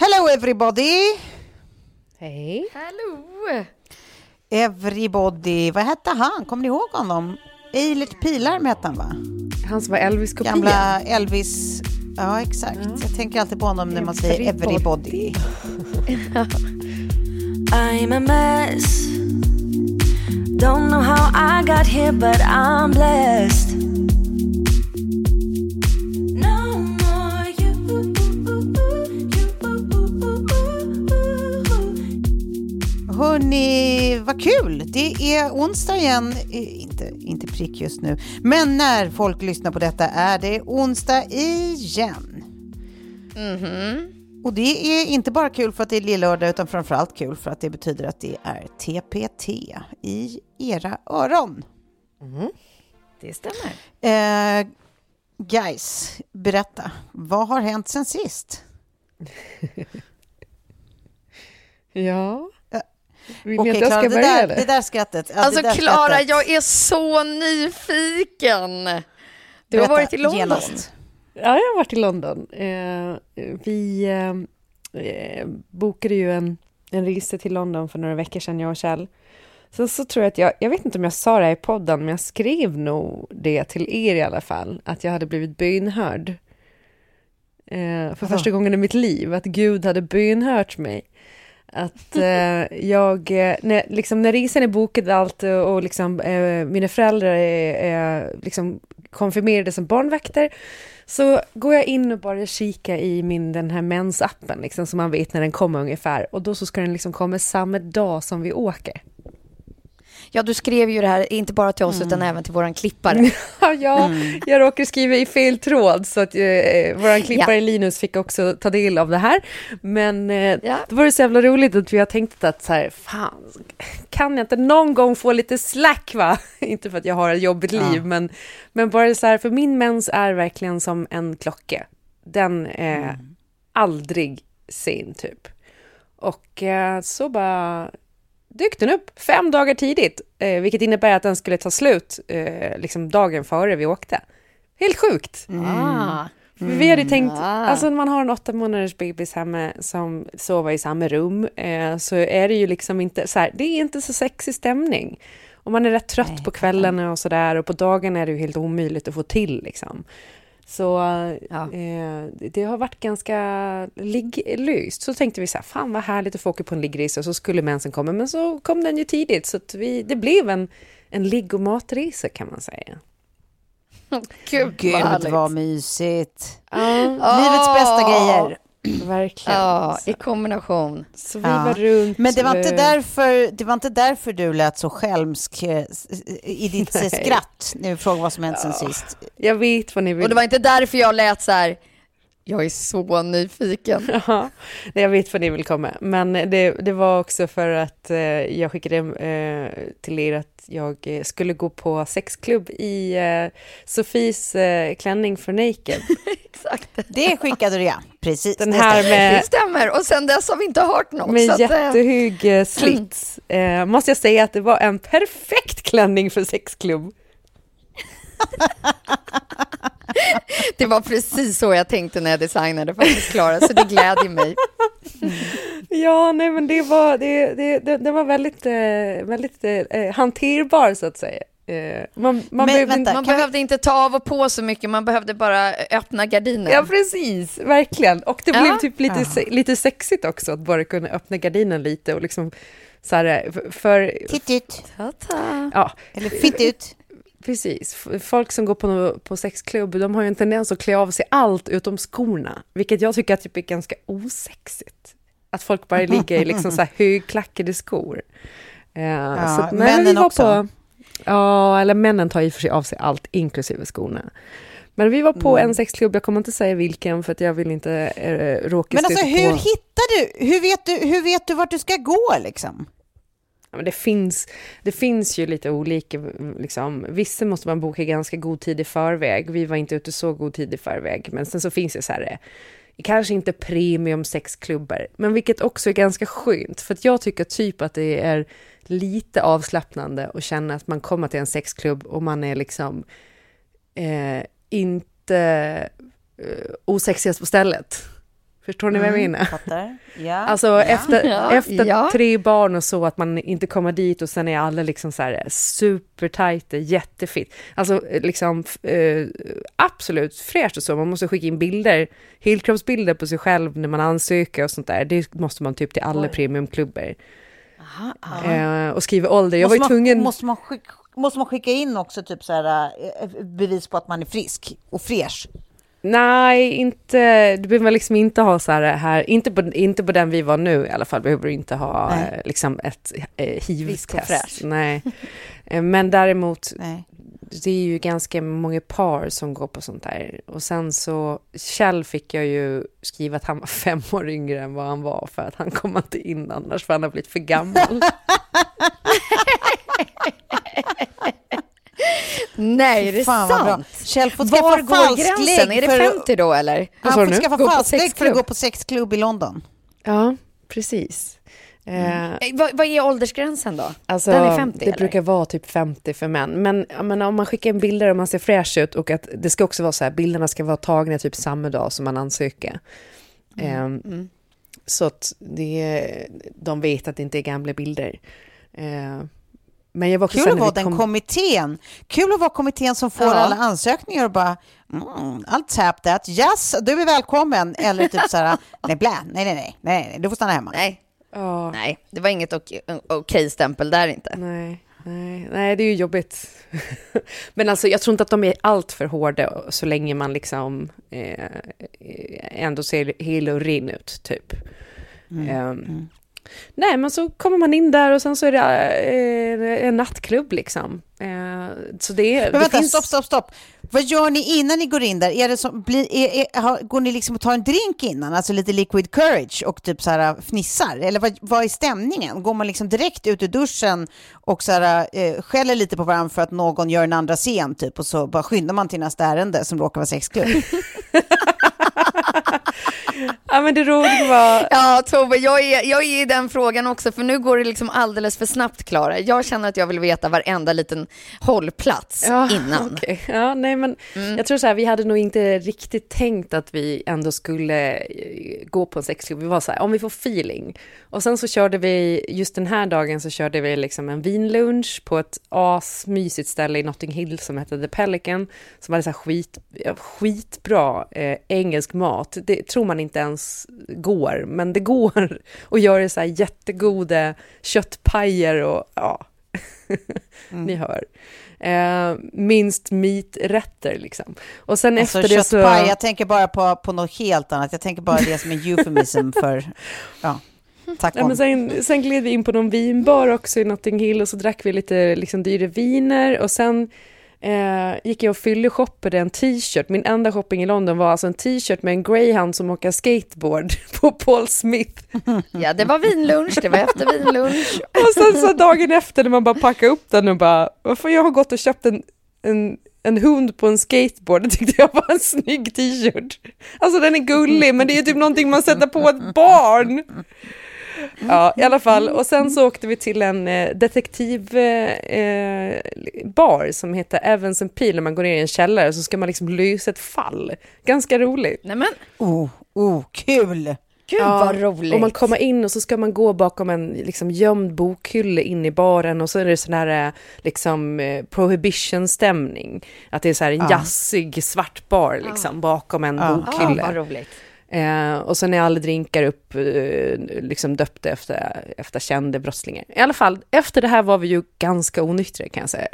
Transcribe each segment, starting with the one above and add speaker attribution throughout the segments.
Speaker 1: Hello everybody!
Speaker 2: Hej.
Speaker 3: Hallå!
Speaker 1: Everybody, vad hette han? Kommer ni ihåg honom? Eilert Pilarm hette han va?
Speaker 2: Han som var Elvis-kopia.
Speaker 1: Gamla Elvis. Ja, exakt. Jag tänker alltid på honom när man säger everybody.
Speaker 4: I'm a mess. Don't know how I got here, but I'm blessed.
Speaker 1: Hörni, vad kul! Det är onsdag igen. Eh, Inte, inte prick just nu. Men när folk lyssnar på detta är det onsdag igen. Och det är inte bara kul för att det är lillördag utan framförallt kul för att det betyder att det är TPT i era öron.
Speaker 3: Det stämmer.
Speaker 1: Eh, guys, berätta. Vad har hänt sen sist?
Speaker 2: Ja. Vill
Speaker 1: Okej,
Speaker 2: ni att jag
Speaker 1: Klara,
Speaker 2: ska
Speaker 1: det,
Speaker 2: börja
Speaker 1: där,
Speaker 2: eller?
Speaker 1: det där skrattet. ja,
Speaker 3: Alltså
Speaker 1: det
Speaker 3: Klara, jag är så nyfiken. Du har
Speaker 1: Berätta
Speaker 3: varit i London.
Speaker 1: genast.
Speaker 2: Ja, jag har varit i London. Eh, vi eh, bokade ju en, en resa till London för några veckor sedan, jag och Kjell. Sen så tror jag att jag, jag vet inte om jag sa det här i podden, men jag skrev nog det till er i alla fall, att jag hade blivit bönhörd. Eh, för första gången i mitt liv, att Gud hade bönhört mig. Att eh, jag, eh, när, liksom, när resan är bokad allt och, och liksom, eh, mina föräldrar är, är liksom konfirmerade som barnvakter, så går jag in och bara kika i min, den här mensappen, liksom, så man vet när den kommer ungefär. Och då så ska den liksom komma samma dag som vi åker.
Speaker 3: Ja, du skrev ju det här, inte bara till oss utan även till våran klippare.
Speaker 2: Ja, ja jag råkade skriva i fel tråd så att eh, vår klippare
Speaker 3: Ja.
Speaker 2: Linus fick också ta del av det här. Men eh,
Speaker 3: Ja.
Speaker 2: då var det så jävla roligt att vi har tänkt att så här, fan, kan jag inte någon gång få lite slack va? inte för att jag har ett jobbigt liv, men, men bara så här, för min mens är verkligen som en klocka. Den är aldrig sen typ. Och eh, så bara dök den upp fem dagar tidigt, eh, vilket innebär att den skulle ta slut eh, liksom dagen före vi åkte. Helt sjukt!
Speaker 3: Ah.
Speaker 2: För Vi hade tänkt,
Speaker 3: Ah.
Speaker 2: alltså när man har en åtta månaders bebis hemma som sover i samma rum eh, så är det ju liksom inte så här, det är inte så sexig stämning. Och man är rätt trött på kvällarna och sådär och på dagen är det ju helt omöjligt att få till liksom. Så
Speaker 3: Ja.
Speaker 2: eh, det har varit ganska ligglöst. Så tänkte vi så här, fan vad härligt att få åka på en liggresa så skulle mensen komma. Men så kom den ju tidigt så att vi, det blev en, en ligg och matresa kan man säga.
Speaker 3: Gud,
Speaker 1: Gud
Speaker 3: vad
Speaker 1: vad mysigt.
Speaker 2: Ja,
Speaker 1: Livets bästa grejer.
Speaker 2: Verkligen.
Speaker 3: Ja, i kombination.
Speaker 2: Så vi
Speaker 1: Ja.
Speaker 2: var runt.
Speaker 1: Men det var, inte därför, det var inte därför du lät så skälmsk eh, i ditt
Speaker 2: Nej.
Speaker 1: skratt när vi frågade vad som hänt sen sist.
Speaker 2: Jag vet vad ni vill.
Speaker 3: Och det var inte därför jag lät så här, Jag är så nyfiken.
Speaker 2: Ja, jag vet vad ni vill komma. Men det, det var också för att eh, jag skickade eh, till er att jag eh, skulle gå på sexklubb i eh, Sofies eh, klänning för Naked.
Speaker 3: Exakt.
Speaker 1: Det skickade du ja, precis.
Speaker 2: Den
Speaker 1: det
Speaker 2: här med,
Speaker 3: Det stämmer. Och sen dess har vi inte hört något.
Speaker 2: med
Speaker 3: så eh,
Speaker 2: jättehög eh, slits. Eh, måste jag säga att det var en perfekt klänning för sexklubb.
Speaker 3: Det var precis så jag tänkte när jag designade faktiskt, Klara, så det glädjer mig.
Speaker 2: Ja, nej men det var, det, det, det, var väldigt, eh, väldigt eh, hanterbar så att säga. Eh, man man
Speaker 1: Men
Speaker 2: behövde
Speaker 1: vänta,
Speaker 2: inte-
Speaker 3: Man
Speaker 1: Kan
Speaker 3: behövde inte ta av och på så mycket, man behövde bara öppna gardinen.
Speaker 2: Ja, precis, verkligen. Och det
Speaker 3: Ja.
Speaker 2: blev typ lite,
Speaker 1: Ja.
Speaker 2: lite sexigt också att bara kunna öppna gardinen lite och liksom så här, för,
Speaker 1: Titt ut,
Speaker 3: Ta-ta.
Speaker 2: ja,
Speaker 1: eller fitt ut.
Speaker 2: Precis. Folk som går på, på sexklubb, de har ju en tendens att klä av sig allt utom skorna, vilket jag tycker typ är ganska osexigt. Att folk bara ligger i liksom så här högklackade skor. Eh, så att, nej, men vi
Speaker 1: männen
Speaker 2: var
Speaker 1: också.
Speaker 2: På, ja, eller männen tar i och för sig av sig allt, inklusive skorna. Men vi var på
Speaker 1: Mm.
Speaker 2: en sexklubb, jag kommer inte säga vilken för att jag vill inte eh, råka
Speaker 1: Men alltså hur
Speaker 2: på...
Speaker 1: hittar du, hur vet du, hur vet du vart du ska gå liksom?
Speaker 2: Ja, men det, finns, det finns ju lite olika, liksom. vissa måste man boka ganska god tid i förväg. Vi var inte ute så god tid i förväg, men sen så finns det så här, eh, kanske inte premium sexklubbar, men vilket också är ganska skönt, för att jag tycker typ att det är lite avslappnande att känna att man kommer till en sexklubb och man är liksom eh, inte eh, osexigast på stället. Förstår ni vad jag menar?
Speaker 1: Fattar? Ja.
Speaker 2: Alltså efter,
Speaker 3: Ja.
Speaker 2: efter
Speaker 3: Ja.
Speaker 2: tre barn och så, att man inte kommer dit och sen är alla liksom så här supertajta, jättefitt. Alltså liksom eh, absolut fräscht och så, man måste skicka in bilder, helkroppsbilder på sig själv när man ansöker och sånt där. Det måste man typ till alla premiumklubbar. Eh, och skriva ålder. Jag var
Speaker 1: måste,
Speaker 2: ju tvungen...
Speaker 1: man, måste, man skicka, måste man skicka in också typ så här, eh, bevis på att man är frisk och fräsch?
Speaker 2: Nej, inte, du behöver liksom inte ha så här, här inte, på, inte på den vi var nu i alla fall, behöver du inte ha
Speaker 1: Nej.
Speaker 2: eh, liksom ett eh, hiv-test. Nej. Eh, Men däremot,
Speaker 1: Nej.
Speaker 2: det är ju ganska många par som går på sånt där. Och sen så, Kjell fick jag ju skriva att han var fem år yngre än vad han var, för att han kom inte in annars, för han har blivit för gammal.
Speaker 3: Nej, är det
Speaker 1: Fan vad bra.
Speaker 3: sant?
Speaker 1: Kjell får
Speaker 3: Var
Speaker 1: skaffa
Speaker 3: går gränsen? Är det
Speaker 1: för-
Speaker 3: 50 då eller?
Speaker 1: Han
Speaker 2: du
Speaker 1: får skaffa falsklägg för att gå på sexklubb i London.
Speaker 2: ja, precis. Eh,
Speaker 3: Eh, Vad, vad är åldersgränsen då?
Speaker 2: Alltså,
Speaker 3: Den är 50
Speaker 2: det
Speaker 3: eller?
Speaker 2: brukar vara typ 50 för män. Men, menar, om man skickar in bilder och man ser fräsch ut och att det ska också vara så här, bilderna ska vara tagna typ samma dag som man ansöker.
Speaker 3: Mm,
Speaker 2: Ehm, Så att det, de vet att det inte är gamla bilder. Eh, men jag var
Speaker 1: Kul att vara den
Speaker 2: kom-
Speaker 1: kommittén. Kul att vara kommittén som får
Speaker 3: Ja.
Speaker 1: alla ansökningar och bara mm, I'll tap that. Yes, du är välkommen. Eller typ så här, nej blä, nej, nej, nej, nej, nej, du får stanna hemma.
Speaker 3: Nej,
Speaker 2: Ja,
Speaker 3: nej, det var inget ok- okej-stämpel där inte.
Speaker 2: nej, nej, nej, det är ju jobbigt. Men alltså, jag tror inte att de är allt för hårda så länge man liksom eh, ändå ser hel och ren ut, typ.
Speaker 1: Mm.
Speaker 2: Ehm, Nej, men så kommer man in där och sen så är det eh, en nattklubb liksom. Eh, så det,
Speaker 1: Men
Speaker 2: det
Speaker 1: vänta,
Speaker 2: finns...
Speaker 1: stopp, stopp, stopp. Vad gör ni innan ni går in där? Är det som, blir, är, är, går ni liksom och tar en drink innan, alltså lite liquid courage och typ så här fnissar? Eller vad, vad är stämningen? Går man liksom direkt ut ur duschen och så här, eh, skäller lite på varandra för att någon gör en andra scen typ och så bara skyndar man till nästa ärende som råkar vara sexklubb?
Speaker 2: Ja, men det roliga var...
Speaker 3: Ja, Tove, jag är, jag är i den frågan också, för nu går det liksom alldeles för snabbt, Klara. Jag känner att jag vill veta varenda liten hållplats innan.
Speaker 2: okej. Ja, nej, men Jag tror så här, vi hade nog inte riktigt tänkt att vi ändå skulle eh, gå på en sexklubb. Vi var så här, om vi får feeling. Och sen så körde vi, just den här dagen så körde vi liksom en vinlunch på ett asmysigt ställe i Notting Hill som hette The Pelican. Som hade så här skit, ja, skitbra eh, engelsk mat. Det tror man inte ens går, men det går. Och gör så här jättegoda köttpajer och ja, ni hör. Eh, minst meaträtter liksom. Och sen
Speaker 1: Alltså
Speaker 2: efter det så...
Speaker 1: jag tänker bara på, på något helt annat. Jag tänker bara det som är euphemism för, ja, tack om.
Speaker 2: men sen, sen gled vi in på någon vinbar också i Notting Hill och så drack vi lite liksom, dyra viner och sen eh, gick jag och fylleshoppade en t-shirt. Min enda shopping i London var alltså en t-shirt med en greyhound som åker skateboard på Paul Smith.
Speaker 3: Ja, det var vinlunch, det var efter vinlunch.
Speaker 2: Och sen så dagen efter när man bara packade upp den och bara, varför jag har gått och köpt en, en, en hund på en skateboard, det tyckte jag var en snygg t-shirt. Alltså den är gullig, men det är typ någonting man sätter på ett barn. Ja, i alla fall. Och sen så åkte vi till en eh, detektivbar eh, som heter Evans and Peel, när man går ner i en källare så ska man liksom lösa ett fall. Ganska roligt.
Speaker 3: Nej men,
Speaker 1: Oh, oh, kul!
Speaker 3: gud vad roligt.
Speaker 2: Och man kommer in och så ska man gå bakom en liksom, gömd bokhylle in i baren och så är det sån här eh, liksom eh, prohibition-stämning. Att det är så här en
Speaker 1: Ja.
Speaker 2: jazzig svart bar liksom bakom en
Speaker 1: Ja.
Speaker 3: Ja,
Speaker 2: bokhylle.
Speaker 3: vad roligt.
Speaker 2: Eh, och sen är alla drinkar upp, eh, liksom döpta efter, efter kända brottslingar. I alla fall, efter det här var vi ju ganska onyktra kan jag säga.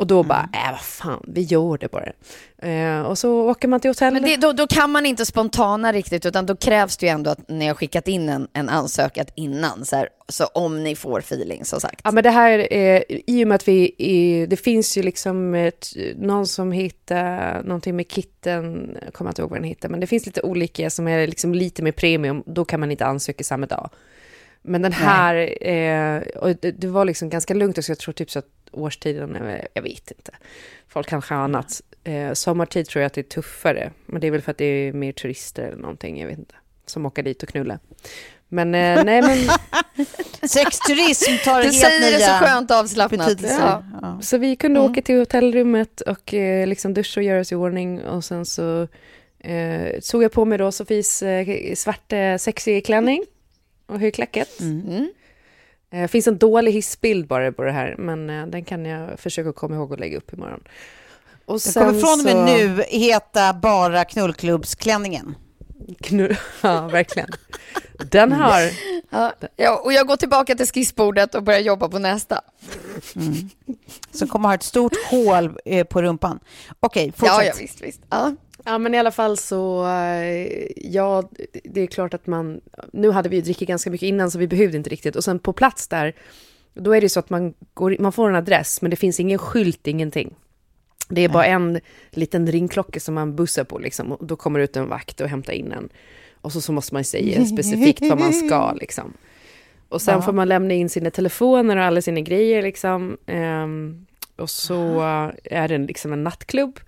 Speaker 2: Och då bara, äh vad fan, vi gör det bara. Eh, och så åker man till hotellet.
Speaker 3: Men det, då, då kan man inte spontana riktigt, utan då krävs det ju ändå att ni har skickat in en, en ansökan innan, så, här, så om ni får feeling, som sagt.
Speaker 2: Ja men det här, eh, i och med att vi, i, det finns ju liksom ett, någon som hittar någonting med kitten, jag kommer inte ihåg vad den heter, men det finns lite olika som är liksom lite mer premium, då kan man inte ansöka samma dag. Men den här, eh, och det, det var liksom ganska lugnt också, jag tror typ så att årstiden, jag vet inte. Folk kanske har annat. Eh, sommartid tror jag att det är tuffare, men det är väl för att det är mer turister eller någonting, jag vet inte, som åker dit och knullar. Men eh, nej men
Speaker 1: Sexturism tar
Speaker 3: Du
Speaker 1: helt
Speaker 3: säger det så
Speaker 1: nya
Speaker 3: skönt avslappnat. Ja.
Speaker 1: Ja.
Speaker 2: Så vi kunde åka till hotellrummet och eh, liksom duscha och göra oss i ordning och sen så eh, såg jag på mig då Sofies eh, svarta sexig klänning och högklackat.
Speaker 3: Mm.
Speaker 2: Eh, finns en dålig hissbild bara på det här, men eh, den kan jag försöka komma ihåg att lägga upp imorgon. Och
Speaker 1: Det kommer från och med
Speaker 2: så-
Speaker 1: nu heta bara knullklubbsklänningen.
Speaker 2: Knull, ja, verkligen. Den har...
Speaker 3: Ja. Och jag går tillbaka till skissbordet och börjar jobba på nästa.
Speaker 1: Som kommer ha ett stort hål eh, på rumpan. Okej, fortsätt.
Speaker 3: Ja, ja, visst, visst. Ja.
Speaker 2: Ja, men i alla fall så, eh, ja, det är klart att man, nu hade vi ju druckit ganska mycket innan så vi behövde inte riktigt. Och sen på plats där, då är det så att man, går, man får en adress men det finns ingen skylt, ingenting. Det är bara en liten ringklocka som man bussar på liksom, och då kommer ut en vakt och hämtar in en. Och så, så måste man säga specifikt vad man ska liksom. Och sen får man lämna in sina telefoner och alla sina grejer liksom. Ehm, och så är det liksom en nattklubb.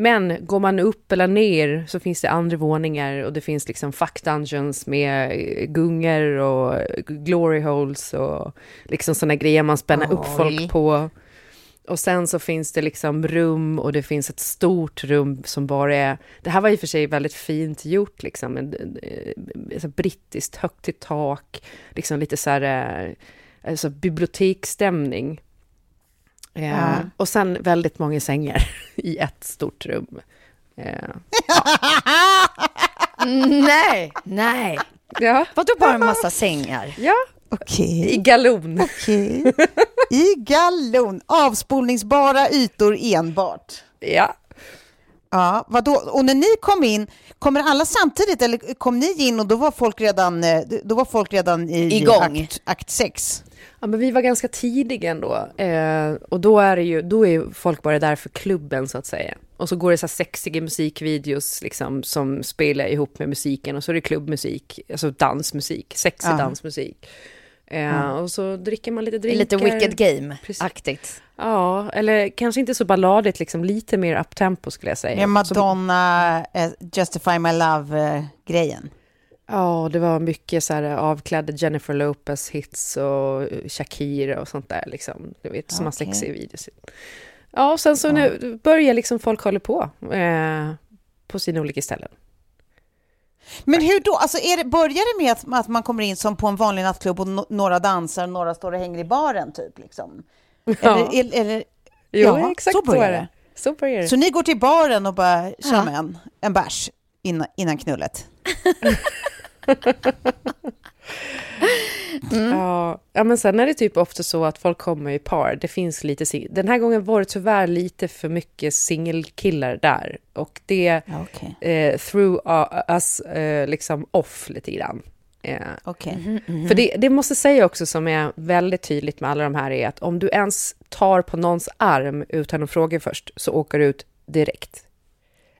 Speaker 2: Men går man upp eller ner så finns det andra våningar och det finns liksom fuck dungeons med gungor och glory holes och liksom sådana grejer man spänner upp
Speaker 1: Oj.
Speaker 2: folk på. Och sen så finns det liksom rum och det finns ett stort rum som bara är... Det här var i och för sig väldigt fint gjort, liksom. En, en, så brittiskt, högt i tak, liksom lite så här... eh, Alltså biblioteksstämning. Eh,
Speaker 1: Ja.
Speaker 2: Och sen väldigt många sängar i ett stort rum. Eh,
Speaker 3: Nej, nej.
Speaker 2: ja.
Speaker 3: Vadå bara en massa sängar?
Speaker 2: ja,
Speaker 1: Okej.
Speaker 2: i galon.
Speaker 1: Okej. I gallon. Avspolningsbara ytor enbart.
Speaker 2: Ja.
Speaker 1: Ja, vadå? Och när ni kom in, kommer alla samtidigt eller kom ni in och då var folk redan, eh, då var folk redan i
Speaker 3: Igång.
Speaker 1: akt, akt sex?
Speaker 2: Ja, men vi var ganska tidiga ändå. Eh, och då är, det ju, då är folk bara där för klubben, så att säga. Och så går det så här sexiga musikvideos liksom, som spelar ihop med musiken. Och så är det klubbmusik, alltså dansmusik, sexig
Speaker 1: Ja.
Speaker 2: dansmusik. Eh, Och så dricker man lite drinkar.
Speaker 3: Lite Wicked
Speaker 2: Precis.
Speaker 3: Game-aktigt.
Speaker 2: Ja, eller kanske inte så balladigt, liksom, lite mer uptempo skulle jag säga. Så-
Speaker 1: Madonna, eh, Justify My Love-grejen.
Speaker 2: Ja, det var mycket så här avklädda Jennifer Lopez hits och Shakira och sånt där liksom. Du vet, som har
Speaker 1: Okej.
Speaker 2: sexiga videos. Ja, och sen så nu börjar liksom folk hålla på eh, på sina olika ställen.
Speaker 1: Men hur då? Alltså är det, börjar det med att, att man kommer in som på en vanlig nattklubb och no, några dansar och några står och hänger i baren typ? Liksom?
Speaker 2: Ja.
Speaker 1: Eller, eller,
Speaker 2: Jo,
Speaker 1: ja,
Speaker 2: exakt
Speaker 1: så
Speaker 2: så,
Speaker 1: börjar
Speaker 2: är
Speaker 1: det.
Speaker 2: det. Så börjar det.
Speaker 1: Så ni går till baren och bara kör med en, en bärs innan, innan knullet?
Speaker 2: Ja, ja, men sen är det typ ofta så att folk kommer i par. Det finns lite Den här gången var det tyvärr lite för mycket singelkillar där. Och det
Speaker 1: okej.
Speaker 2: eh, threw uh, us eh, liksom off lite grann. Eh,
Speaker 1: Okej.
Speaker 3: Mm-hmm.
Speaker 2: För det, det måste säga också som är väldigt tydligt med alla de här är att om du ens tar på någons arm utan att fråga först så åker du ut direkt.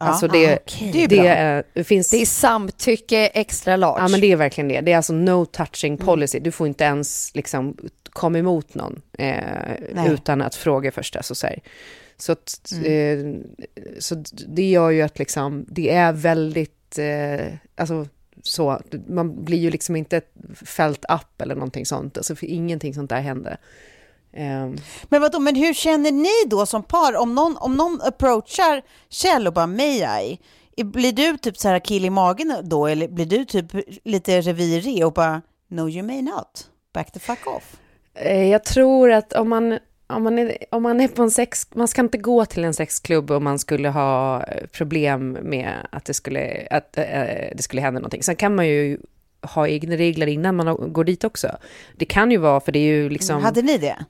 Speaker 2: Alltså det.
Speaker 1: Det är
Speaker 2: det, är, det finns...
Speaker 3: Det är samtycke extra large.
Speaker 2: Ja, men det är verkligen det. Det är alltså no touching policy. Du får inte ens liksom komma emot någon eh, utan att fråga först. Alltså, så, här. Så, att, eh, så det gör ju att liksom, det är väldigt, eh, alltså så, man blir ju liksom inte fällt upp eller någonting sånt. Alltså, för ingenting sånt där händer. Eh,
Speaker 1: Men vadå, men hur känner ni då som par? Om någon, om någon approachar Kjell och bara may I? Blir du typ så här kill i magen då? Eller blir du typ lite revirig och bara no you may not? Back the fuck off.
Speaker 2: Eh, Jag tror att om man, om, man är, om man är på en sex... Man ska inte gå till en sexklubb om man skulle ha problem med att det skulle, att, eh, det skulle hända någonting. Sen kan man ju ha egna regler innan man går dit också. Det kan ju vara, för det är ju liksom...
Speaker 1: Hade ni det?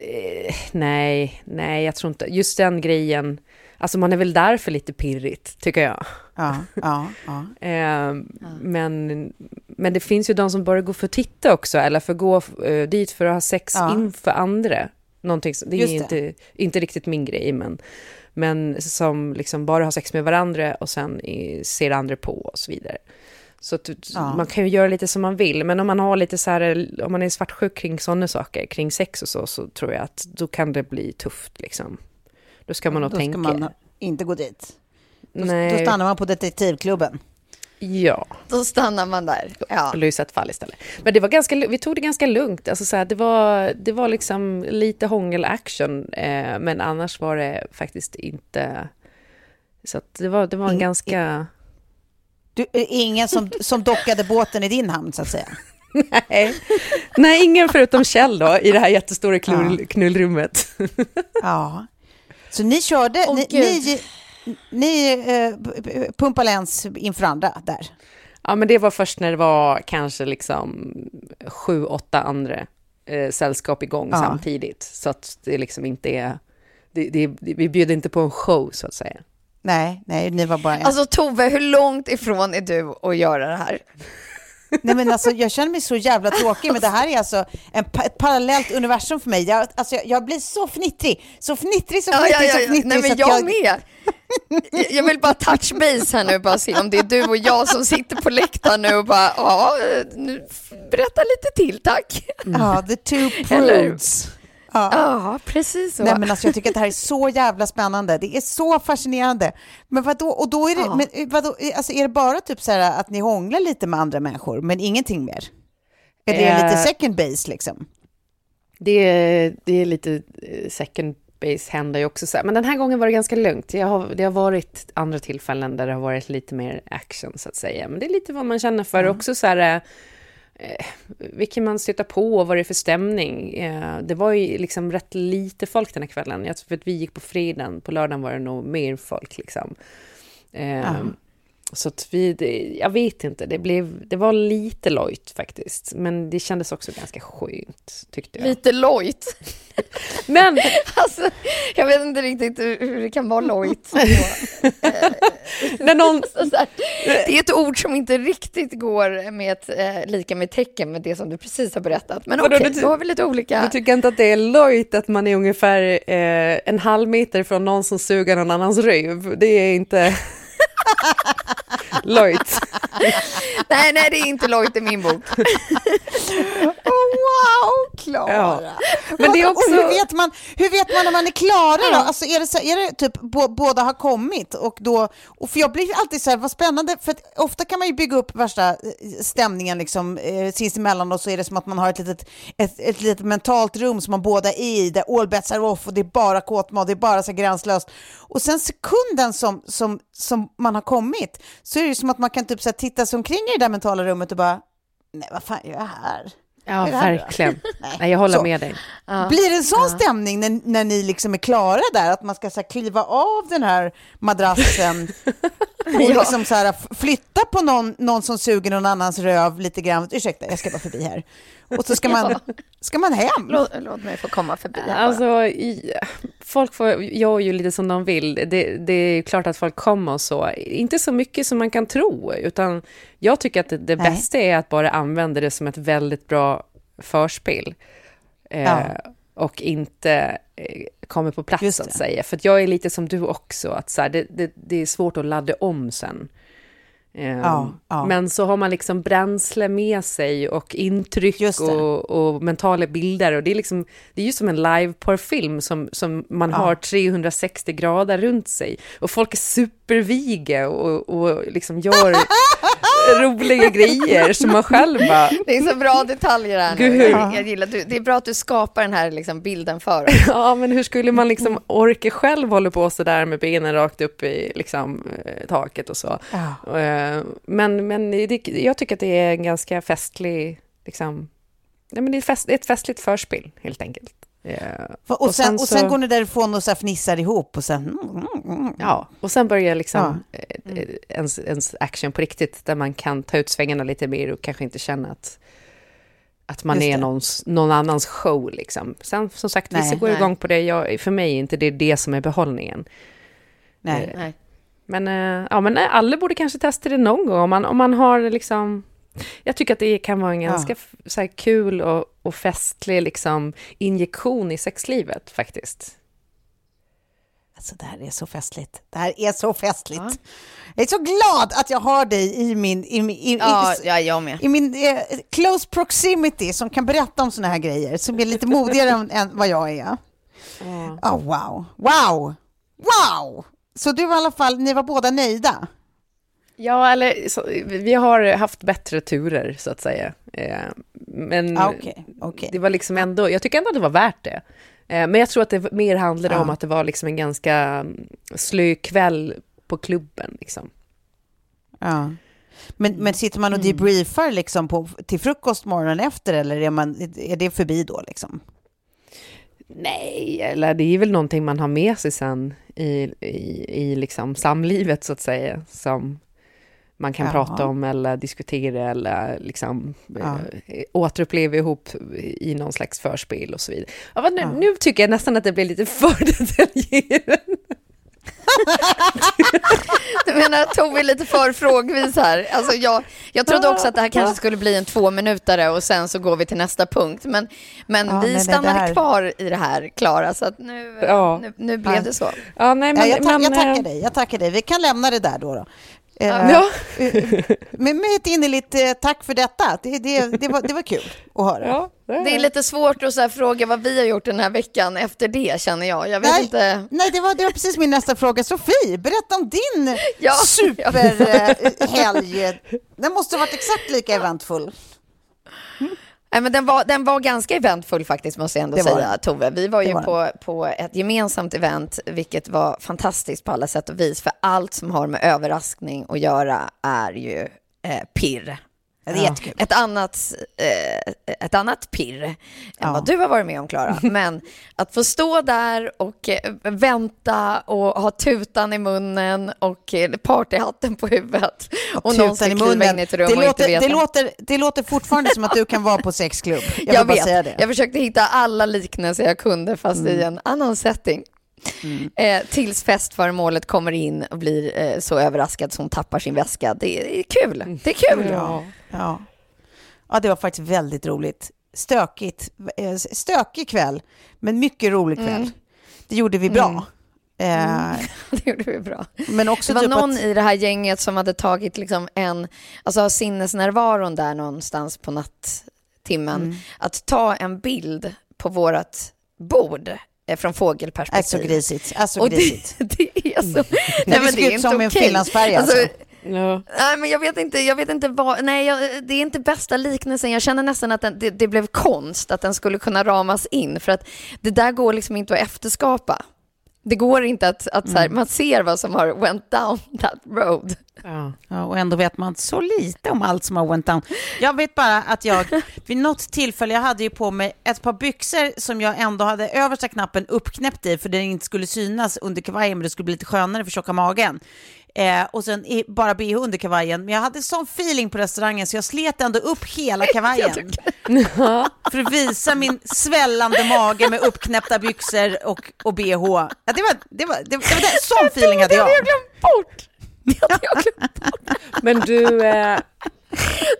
Speaker 2: Eh, nej, nej, jag tror inte... Just den grejen... Alltså man är väl där för lite pirrigt, tycker jag.
Speaker 1: Ja, ja, ja.
Speaker 2: Eh, men, men det finns ju de som bara går för att titta också, eller för att gå eh, dit för att ha sex
Speaker 1: Ja.
Speaker 2: inför andra. Någonting, det är
Speaker 1: Just det.
Speaker 2: inte, inte riktigt min grej, men, men som liksom bara har sex med varandra och sen i, ser andra på och så vidare. Så att,
Speaker 1: Ja.
Speaker 2: man kan ju göra lite som man vill, men om man har lite så här, om man är svartsjuk kring sådana saker, kring sex och så, så tror jag att då kan det bli tufft liksom. Då ska man nog
Speaker 1: Då
Speaker 2: tänka.
Speaker 1: ska man inte gå dit. Då,
Speaker 2: Nej,
Speaker 1: då stannar man på detektivklubben.
Speaker 2: ja.
Speaker 3: Då stannar man där. Ja.
Speaker 2: och lösa ett fall istället. Men det var ganska, vi tog det ganska lugnt. Alltså så här, det, var, det var liksom lite hångel-action, eh, men annars var det faktiskt inte... Så att det var, det var en
Speaker 1: In-
Speaker 2: ganska...
Speaker 1: Du, är ingen som, som dockade båten i din hamn så att säga.
Speaker 2: Nej. Nej, ingen förutom Kjell då, i det här jättestora knull, knullrummet.
Speaker 1: Ja. Så ni körde,
Speaker 3: Åh,
Speaker 1: ni, ni, ni eh, pumpade läns inför andra där.
Speaker 2: Ja, men det var först när det var kanske liksom sju, åtta andra eh, sällskap igång
Speaker 1: Ja.
Speaker 2: samtidigt. Så att det liksom inte är... Det, det, vi bjöd inte på en show, så att säga.
Speaker 1: Nej, nej, ni var bara en.
Speaker 3: Alltså Tove, hur långt ifrån är du att göra det här?
Speaker 1: Nej, men alltså, jag känner mig så jävla tråkig, men det här är alltså en, pa- ett parallellt universum för mig. Jag, alltså, jag, jag blir så fnittrig, så fnittrig, så fnittrig,
Speaker 3: ja, ja,
Speaker 1: så
Speaker 3: ja.
Speaker 1: fnittrig.
Speaker 3: Nej,
Speaker 1: så
Speaker 3: men
Speaker 1: att
Speaker 3: jag med. Jag vill bara touch base här nu, bara se om det är du och jag som sitter på läktaren nu och bara, ja, nu berätta lite till tack.
Speaker 1: Ja, the two prudes. Ja.
Speaker 3: Ja, precis så.
Speaker 1: Nej, men alltså, jag tycker att det här är så jävla spännande. Det är så fascinerande. Men vadå, och då är det,
Speaker 3: Ja.
Speaker 1: men, eh, vadå, eh, alltså, är det bara typ så här att ni hånglar lite med andra människor, men ingenting mer? Är det lite
Speaker 2: Eh,
Speaker 1: second base liksom?
Speaker 2: Det är, det är lite eh, second base händer ju också så här. Men den här gången var det ganska lugnt. Jag har, det har varit andra tillfällen där det har varit lite mer action så att säga. Men det är lite vad man känner för. Också så här, eh, vilken man stöter på och vad det är för stämning. Eh, det var ju liksom rätt lite folk den här kvällen. Jag tror att vi gick på fredagen, på lördagen var det nog mer folk liksom. Eh, så att vi, det, jag vet inte, det, blev, det var lite lojt faktiskt. Men det kändes också ganska skönt, tyckte jag.
Speaker 3: Lite lojt.
Speaker 2: Men
Speaker 3: Alltså, jag vet inte riktigt hur det kan vara lojt.
Speaker 2: när någon...
Speaker 3: Det är ett ord som inte riktigt går med ett eh, lika med tecken med det som du precis har berättat. Men okej,
Speaker 2: ty-
Speaker 3: då har vi lite olika...
Speaker 2: Du tycker inte att det är lojt att man är ungefär eh, en halv meter från någon som suger någon annans röv? Det är inte lojt.
Speaker 3: Nej, nej, det är inte lojt i min bok.
Speaker 1: wow, Klara!
Speaker 2: Ja. Men det är
Speaker 1: Och
Speaker 2: också...
Speaker 1: hur, vet man, hur vet man om man är klara då? Alltså är det, så, är det typ bå, båda har kommit och då, och för jag blir alltid så här, vad spännande, för ofta kan man ju bygga upp värsta eh, stämningen liksom eh, sinsemellan och så är det som att man har ett litet, ett, ett litet mentalt rum som man båda är i, där all bets are off och det är bara kåtmat, det är bara så gränslöst. Och sen sekunden som, som, som man har kommit så är det ju som att man kan typ så här, titta sig omkring i det där mentala rummet och bara, nej vad fan gör jag här?
Speaker 2: Ja, verkligen. Nej, jag håller
Speaker 1: Så.
Speaker 2: med dig.
Speaker 1: Blir det en sån stämning när, när ni liksom är klara där, att man ska så här, kliva av den här madrassen och liksom så här, flytta på någon, någon som suger någon annans röv lite grann. Ursäkta, jag ska bara förbi här. Och så ska man, ska man hem.
Speaker 3: Låt, låt mig få komma förbi här
Speaker 2: Alltså, i, folk får gör ju lite som de vill. Det, det är klart att folk kommer och så. Inte så mycket som man kan tro, utan jag tycker att det, det bästa är att bara använda det som ett väldigt bra förspel. Eh, ja. Och inte eh, kommer på plats, så att säga. För jag är lite som du också, att så här, det, det, det, är svårt att ladda om sen. Ehm, ja, ja. Men så har man liksom bränsle med sig och intryck och, och, mentala bilder. Och det, är liksom, det är ju som en liveporrfilm som, som man ja. har 360 grader runt sig. Och folk är superviga och, och liksom gör roliga grejer som man själv bara...
Speaker 3: Det är så bra detaljer här nu. Jag, jag gillar, det är bra att du skapar den här liksom bilden för oss.
Speaker 2: Ja, men hur skulle man liksom orka själv hålla på så där med benen rakt upp i liksom, eh, taket och så. Ja. Eh, men, men det, jag tycker att det är en ganska festlig, liksom, ja, men det är, fest, ett festligt förspel helt enkelt.
Speaker 1: Yeah. Och, och, sen, sen, och sen går ni därifrån och så fnissar ihop och sen...
Speaker 2: Ja, och sen börjar liksom ja. mm. ens, ens action på riktigt, där man kan ta ut svängarna lite mer och kanske inte känna att, att man är någons, någon annans show. Liksom. Sen som sagt, vissa går nej. igång på det. Jag, för mig är inte det det som är behållningen. Nej. Eh, nej. Men, eh, ja, men alla borde kanske testa det någon gång om man, om man har liksom jag tycker att det kan vara en ganska ja. så här, kul och, och festlig liksom, injektion i sexlivet faktiskt.
Speaker 1: Alltså det här är så festligt. Det här är så festligt. Ja. Jag är så glad att jag har dig i min, i, i,
Speaker 3: ja, i, ja, jag med.
Speaker 1: i min eh, close proximity som kan berätta om såna här grejer, som är lite modigare än, än vad jag är. Ja. Oh, wow, wow, wow! Så du var i alla fall, ni var båda nöjda?
Speaker 2: Ja, eller så, vi har haft bättre turer så att säga. Eh, men ah, okay, okay. det var liksom ändå, jag tycker ändå att det var värt det. Eh, men jag tror att det mer handlade ah. om att det var liksom en ganska mm, slö kväll på klubben. Liksom.
Speaker 1: Ja. Men, men sitter man och mm. debriefar liksom på, till frukost morgonen efter eller är, man, är det förbi då? Liksom?
Speaker 2: Nej, eller det är väl någonting man har med sig sen i, i, i liksom samlivet så att säga, som man kan Jaha. prata om eller diskutera eller liksom ja. äh, återuppleva ihop i någon slags förspel och så vidare. Ja, nu, ja. nu tycker jag nästan att det blir lite för detaljerat.
Speaker 3: du menar att Tove är lite för frågvis här? Alltså jag, jag trodde också att det här kanske skulle bli en två minutare och sen så går vi till nästa punkt. Men, men ja, vi stannade här... kvar i det här, Klara, så att nu, ja. nu, nu blev det så.
Speaker 1: Ja, nej, men, jag, tack, jag, tackar eh, dig, jag tackar dig. Vi kan lämna det där då. då. Eh, ja. med, med ett innerligt eh, tack för detta. Det, det, det, var, det var kul att höra. Ja,
Speaker 3: det, är lite svårt att så fråga vad vi har gjort den här veckan efter det, känner jag. jag vet
Speaker 1: nej,
Speaker 3: inte.
Speaker 1: nej det, var, det var precis min nästa fråga. Sofie, berätta om din ja, superhelg. Den måste ha varit exakt lika eventfull.
Speaker 3: Nej, men den, var, den var ganska eventfull faktiskt, måste jag ändå säga, Tove. Vi var ju var på, på ett gemensamt event, vilket var fantastiskt på alla sätt och vis. För allt som har med överraskning att göra är ju eh, pirr. Det är jättekul. Ett annat, eh, ett annat pirr än ja. vad du har varit med om, Klara. Men att få stå där och eh, vänta och ha tutan i munnen och eh, partyhatten på huvudet och
Speaker 1: tutan någon ska kliva in i ett rum det och låter, inte veta. Det låter, det låter fortfarande som att du kan vara på sexklubb.
Speaker 3: Jag, jag vet. Jag försökte hitta alla liknelser jag kunde, fast mm. i en annan setting. Mm. Eh, tills festföremålet kommer in och blir eh, så överraskad som hon tappar sin väska. Det är kul. Det är kul.
Speaker 1: Ja, ja. ja det var faktiskt väldigt roligt. Stökigt. Eh, stökig kväll, men mycket rolig kväll. Mm. Det gjorde vi bra.
Speaker 3: Mm. Eh, det gjorde vi bra.
Speaker 1: Men också
Speaker 3: det var
Speaker 1: typ
Speaker 3: någon
Speaker 1: att...
Speaker 3: i det här gänget som hade tagit liksom en, alltså sinnesnärvaron där någonstans på nattimmen, mm. att ta en bild på vårt bord från fågelperspektiv.
Speaker 1: Alltså grisigt. Alltså
Speaker 3: och
Speaker 1: grisigt.
Speaker 3: Det, det är så... Mm.
Speaker 1: Nej, men det är inte som en finlandsfärg alltså. alltså.
Speaker 3: No. Nej, men jag vet inte, jag vet inte vad, nej, jag, det är inte bästa liknelsen. Jag känner nästan att den, det, det, blev konst, att den skulle kunna ramas in, för att det där går liksom inte att efterskapa. Det går inte att, att så här, mm. man ser vad som har went down that road.
Speaker 1: Ja. ja. och ändå vet man så lite om allt som har went down. Jag vet bara att jag vid något tillfälle, jag hade ju på mig ett par byxor som jag ändå hade översta knappen uppknäppt i för den inte skulle synas under kavajen, men det skulle bli lite skönare för tjocka magen. Eh, och sen i, bara bh under kavajen. Men jag hade sån feeling på restaurangen så jag slet ändå upp hela kavajen. för att visa min svällande mage med uppknäppta byxor och, och bh. Ja, det var, det var, det var, det var sån feeling hade jag.
Speaker 3: Det hade jag. Det hade jag glömt bort.
Speaker 2: Men du... Eh...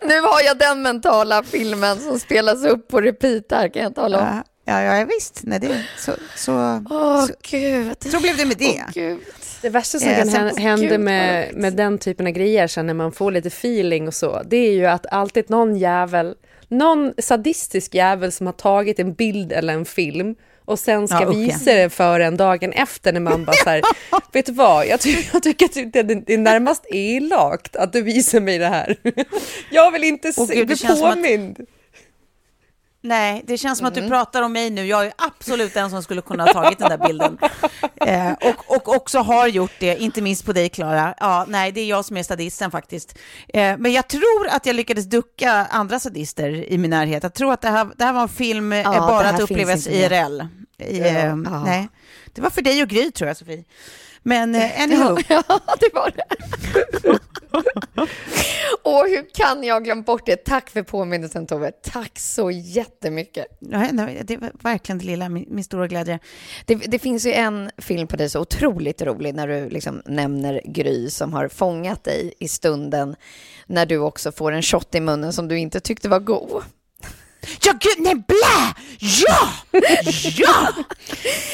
Speaker 3: Nu har jag den mentala filmen som spelas upp på repeat här, kan jag tala om.
Speaker 1: Ja, ja, visst. Nej, det, så, så,
Speaker 3: Åh,
Speaker 1: så,
Speaker 3: Gud.
Speaker 1: så blev det med det.
Speaker 3: Åh, Gud.
Speaker 2: Det värsta som
Speaker 1: Eh,
Speaker 2: kan hända
Speaker 3: Gud,
Speaker 2: med, med den typen av grejer sen när man får lite feeling och så, det är ju att alltid någon jävel, någon sadistisk jävel som har tagit en bild eller en film och sen ska
Speaker 1: Ja, ja.
Speaker 2: visa det för en dagen efter när man bara så här, vet du vad, jag, ty- jag tycker att det, det är närmast elakt att du visar mig det här. Jag vill inte se,
Speaker 1: Gud, det
Speaker 2: bli
Speaker 1: känns som att-
Speaker 2: påmind.
Speaker 1: Nej, det känns som att
Speaker 3: Mm.
Speaker 1: du pratar om mig nu. Jag är absolut den som skulle kunna ha tagit den där bilden. Eh, och, och också har gjort det, inte minst på dig, Klara. Ja, nej, det är jag som är sadisten faktiskt. Eh, men jag tror att jag lyckades ducka andra sadister i min närhet. Jag tror att det här, det här var en film eh,
Speaker 3: Ja,
Speaker 1: bara att upplevas. IRL. I, eh,
Speaker 3: Ja.
Speaker 1: Nej, det var för dig och Gry, tror jag, Sofie. Men eh, anywho.
Speaker 3: Ja, det var det. Åh, hur kan jag glömt bort det? Tack för påminnelsen, Tove. Tack så jättemycket.
Speaker 1: Ja, det var verkligen det lilla, min, min stora glädje.
Speaker 3: Det, det finns ju en film på dig så otroligt rolig när du liksom nämner Gry som har fångat dig i stunden när du också får en shot i munnen som du inte tyckte var god.
Speaker 1: Ja, gud, nej, blä! Ja! Ja!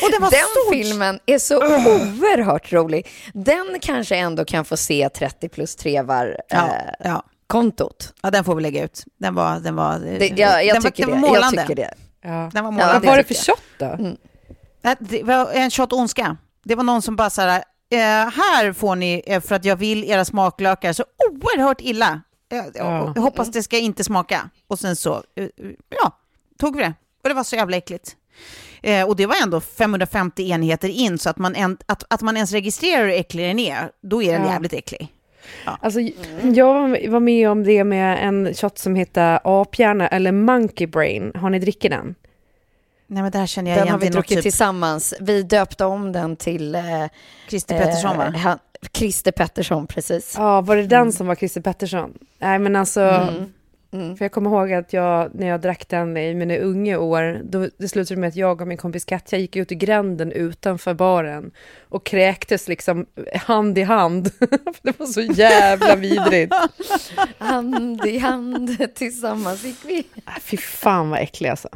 Speaker 1: Och det var
Speaker 3: Den
Speaker 1: så
Speaker 3: filmen är så oerhört rolig. Den kanske ändå kan få se 30 plus 3 var
Speaker 1: Ja,
Speaker 3: eh,
Speaker 1: ja.
Speaker 3: kontot.
Speaker 1: Ja, den får vi lägga ut. Den var, den var,
Speaker 3: Det, jag, jag,
Speaker 1: den var,
Speaker 3: tycker
Speaker 1: den var
Speaker 3: det. jag
Speaker 1: målande.
Speaker 3: tycker det.
Speaker 2: Ja.
Speaker 1: Den var
Speaker 3: Ja,
Speaker 1: målande.
Speaker 2: Vad var det för shot då?
Speaker 1: Nej, Det var en shot ondska. Det var någon som bara så här, eh, här får ni eh, för att jag vill era smaklökar så oerhört illa. Jag, jag, jag hoppas det ska inte smaka. Och sen så, eh, ja, tog vi det. Och det var så jävla äckligt. Eh, och det var ändå 550 enheter in, så att man, en, att, att man ens registrerar hur äcklig den är, då är den
Speaker 2: Ja.
Speaker 1: jävligt äcklig.
Speaker 2: Alltså, jag var- med om det med en shot som heter aphjärna eller monkey brain. Har ni drickit den?
Speaker 1: Nej, men det här känner jag
Speaker 3: Den
Speaker 1: igen.
Speaker 3: har vi druckit
Speaker 1: typ
Speaker 3: tillsammans. Vi döpte om den till eh,
Speaker 1: Christer Pettersson, va?
Speaker 3: eh, han, Christer Pettersson, precis.
Speaker 2: Ja, var det den som var Christer Pettersson? Nej, men alltså,
Speaker 3: Mm.
Speaker 2: för jag kommer ihåg att jag, när jag drack den i mina unga år, då, det slutade med att jag och min kompis Katja gick ut i gränden utanför baren och kräktes liksom hand i hand. det var så jävla vidrigt.
Speaker 3: Hand i hand tillsammans gick vi.
Speaker 2: Äh, Fy fan vad äcklig alltså.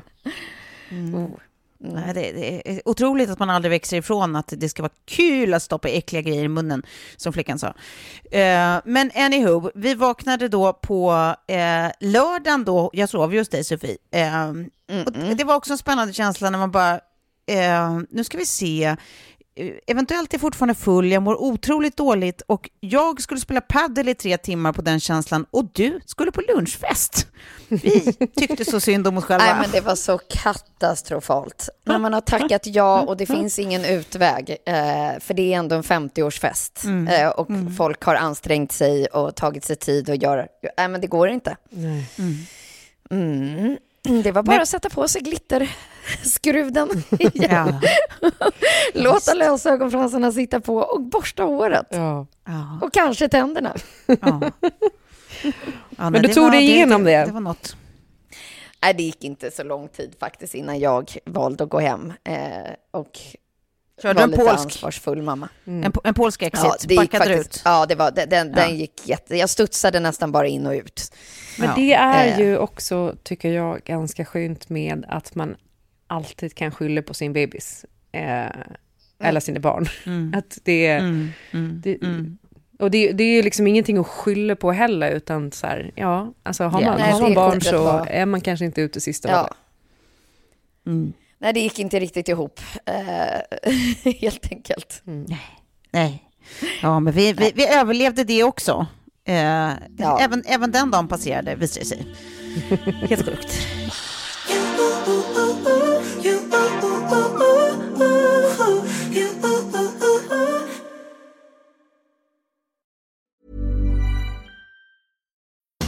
Speaker 1: Nej, det, det är otroligt att man aldrig växer ifrån att det ska vara kul att stoppa äckliga grejer i munnen, som flickan sa. Eh, men anywho, vi vaknade då på eh, lördagen då, jag sov ju hos dig Sofie. Eh, och det var också en spännande känsla när man bara, eh, nu ska vi se, eventuellt är jag fortfarande full, jag mår otroligt dåligt och jag skulle spela paddel i tre timmar på den känslan och du skulle på lunchfest. Vi tyckte så synd om oss själva.
Speaker 3: Nej, men det var så katastrofalt. Men man har tackat ja och det finns ingen utväg. Eh, för det är ändå en 50-årsfest. Eh, och folk har ansträngt sig och tagit sig tid att göra... Nej, men det går inte.
Speaker 2: Nej.
Speaker 3: Mm. Det var bara
Speaker 1: Men-
Speaker 3: att sätta på sig glitterskruden igen.
Speaker 1: Ja.
Speaker 3: Låta lösögonfransarna sitta på och borsta håret.
Speaker 2: Ja.
Speaker 3: Och kanske tänderna.
Speaker 1: Ja. Ja, nej,
Speaker 2: du
Speaker 1: det
Speaker 2: tog dig igenom det?
Speaker 1: Det var något.
Speaker 3: Nej, det gick inte så lång tid faktiskt innan jag valde att gå hem. Eh, och
Speaker 1: Körde
Speaker 3: var
Speaker 1: en
Speaker 3: lite
Speaker 1: polsk,
Speaker 3: ansvarsfull mamma.
Speaker 1: en, po- en polsk exit,
Speaker 3: Ja, det gick
Speaker 1: backade
Speaker 3: faktiskt,
Speaker 1: ut?
Speaker 3: ja, det var, den, den,
Speaker 1: Ja.
Speaker 3: den gick jätte... Jag studsade nästan bara in och ut.
Speaker 2: Men
Speaker 1: Ja.
Speaker 2: det är
Speaker 3: Eh.
Speaker 2: ju också, tycker jag, ganska skönt med att man alltid kan skylla på sin bebis. Eh, Eller sina barn. Att det,
Speaker 1: Mm, mm,
Speaker 2: det,
Speaker 1: mm.
Speaker 2: Och det, det är ju liksom ingenting att skylla på heller, utan så här, ja, alltså har
Speaker 1: Ja,
Speaker 2: man,
Speaker 3: nej,
Speaker 2: har man
Speaker 3: är
Speaker 2: barn så
Speaker 3: var-
Speaker 2: är man kanske inte ute sista
Speaker 3: Ja.
Speaker 2: året.
Speaker 1: Mm.
Speaker 3: Nej, det gick inte riktigt ihop, eh, helt enkelt.
Speaker 1: Nej. Ja, men vi, vi, vi överlevde det också. Eh,
Speaker 3: Ja.
Speaker 1: även, även den dagen passerade, visade det sig. Helt sjukt.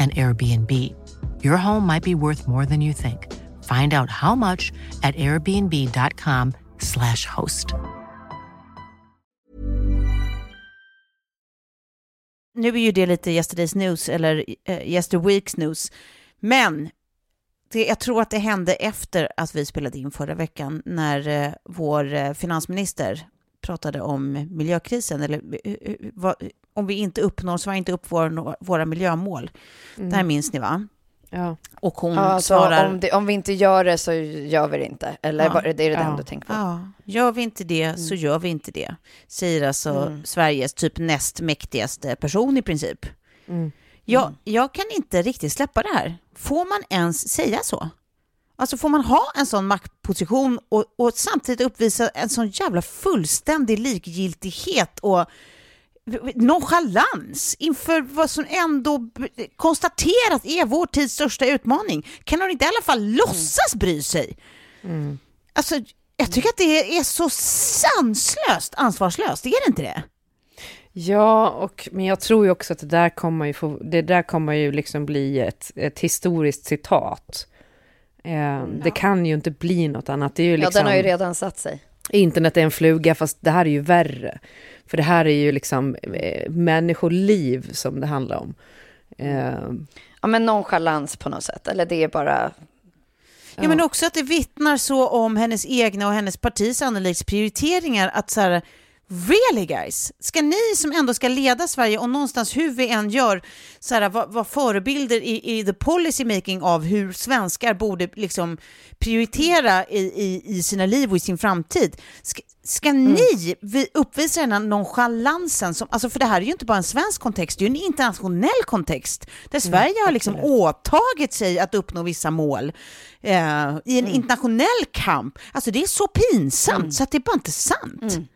Speaker 5: and Airbnb. Your home might be worth more than you think. Find out how much at airbnb.com slash host.
Speaker 1: Nu är ju det lite yesterday's news eller uh, yesterday week's news, men det, jag tror att det hände efter att vi spelade in förra veckan när uh, vår uh, finansminister pratade om miljökrisen, eller uh, om vi inte uppnår, svarar inte upp vår, våra miljömål. Mm. Det här minns ni va?
Speaker 3: Ja.
Speaker 1: Och hon
Speaker 3: ja, alltså, svarar... Om, det, om, vi inte gör det så gör vi det inte. Eller ja. är det ja. den du tänker på?
Speaker 1: Ja. Gör vi inte det mm. så gör vi inte det. Säger alltså mm. Sveriges typ näst mäktigaste person i princip. Mm. Jag, mm. jag kan inte riktigt släppa det här. Får man ens säga så? Alltså får man ha en sån maktposition och, och samtidigt uppvisa en sån jävla fullständig likgiltighet och nonchalans inför vad som ändå konstaterat är vår tids största utmaning. Kan hon inte i alla fall låtsas bry sig? Mm. Alltså, jag tycker att det är så sanslöst ansvarslöst, är det inte det?
Speaker 2: Ja, och, men jag tror ju också att det där kommer ju, få, det där kommer ju liksom bli ett, ett historiskt citat. Eh, ja. Det kan ju inte bli något annat. Det är ju liksom,
Speaker 3: ja, den har ju liksom- redan satt sig.
Speaker 2: Internet är en fluga, fast det här är ju värre. För det här är ju liksom eh, människoliv som det handlar om. Eh.
Speaker 3: Ja, men nonchalans på något sätt, eller det är bara...
Speaker 1: Ja, ja men också att det vittnar så om hennes egna och hennes partis sannolikt prioriteringar, att så här, Really guys? Ska ni som ändå ska leda Sverige och någonstans hur vi än gör, så här, vara var förebilder i, i the policy making av hur svenskar borde liksom prioritera i, i, i sina liv och i sin framtid. Ska, ska mm. ni vi uppvisa den här nonchalansen? Som, alltså för det här är ju inte bara en svensk kontext, det är ju en internationell kontext där mm, Sverige mm, har liksom åtagit sig att uppnå vissa mål eh, i en mm. internationell kamp. Alltså det är så pinsamt mm. så att det är bara inte sant.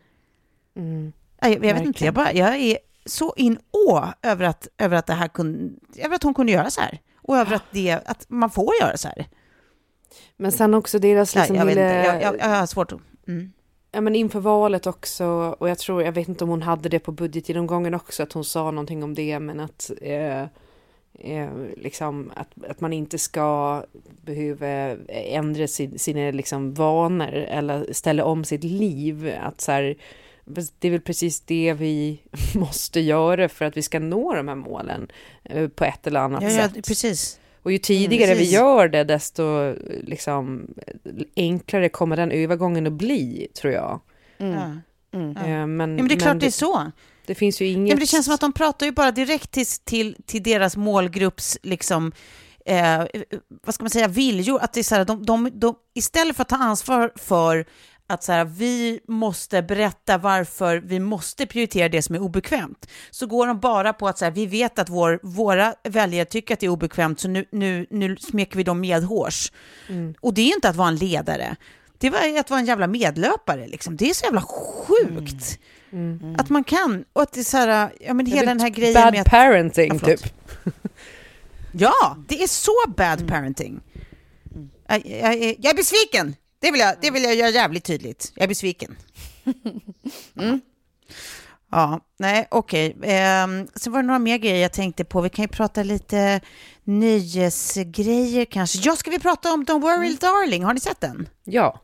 Speaker 1: Mm. Jag, jag vet inte, jag, bara, jag är så in å över att, över att det här kunde, över att hon kunde göra så här. Och över att, det, att man får göra så här.
Speaker 2: Men sen också deras liksom...
Speaker 1: jag, vet inte, jag, jag, jag har svårt att... Mm.
Speaker 2: Ja, men inför valet också, och jag tror, jag vet inte om hon hade det på budgetgenomgången också, att hon sa någonting om det, men att eh, eh, liksom att, att man inte ska behöva ändra sin, sina liksom vanor eller ställa om sitt liv. Att så här, det är väl precis det vi måste göra för att vi ska nå de här målen eh, på ett eller annat
Speaker 1: ja,
Speaker 2: sätt.
Speaker 1: Ja, precis.
Speaker 2: Och ju tidigare mm, vi gör det, desto liksom, enklare kommer den övergången att bli, tror jag.
Speaker 1: Mm. Mm. Eh, men, ja, men det är klart det, det är så.
Speaker 2: Det finns ju inget...
Speaker 1: Ja, men det känns som att de pratar ju bara direkt till, till, till deras målgrupps, liksom, eh, vad ska man säga, viljor. Att det är så här, de, de, de, istället för att ta ansvar för att så här, vi måste berätta varför vi måste prioritera det som är obekvämt, så går de bara på att så här, vi vet att vår, våra väljare tycker att det är obekvämt, så nu, nu, nu smeker vi dem medhårs. Mm. Och det är inte att vara en ledare, det var att vara en jävla medlöpare. Liksom. Det är så jävla sjukt. Mm. Mm. Att man kan, och att det är så här, ja men hela den här grejen
Speaker 2: bad
Speaker 1: med
Speaker 2: att... parenting, ja, typ.
Speaker 1: ja, det är så bad mm. parenting. Jag, jag, jag är besviken. Det vill jag, det vill jag göra jävligt tydligt. Jag är besviken. Mm. Ja, nej, okej. Okay. Eh, sen var det några mer grejer jag tänkte på. Vi kan ju prata lite nöjesgrejer kanske. Ja, ska vi prata om Don't Worry mm. Darling? Har ni sett den?
Speaker 2: Ja.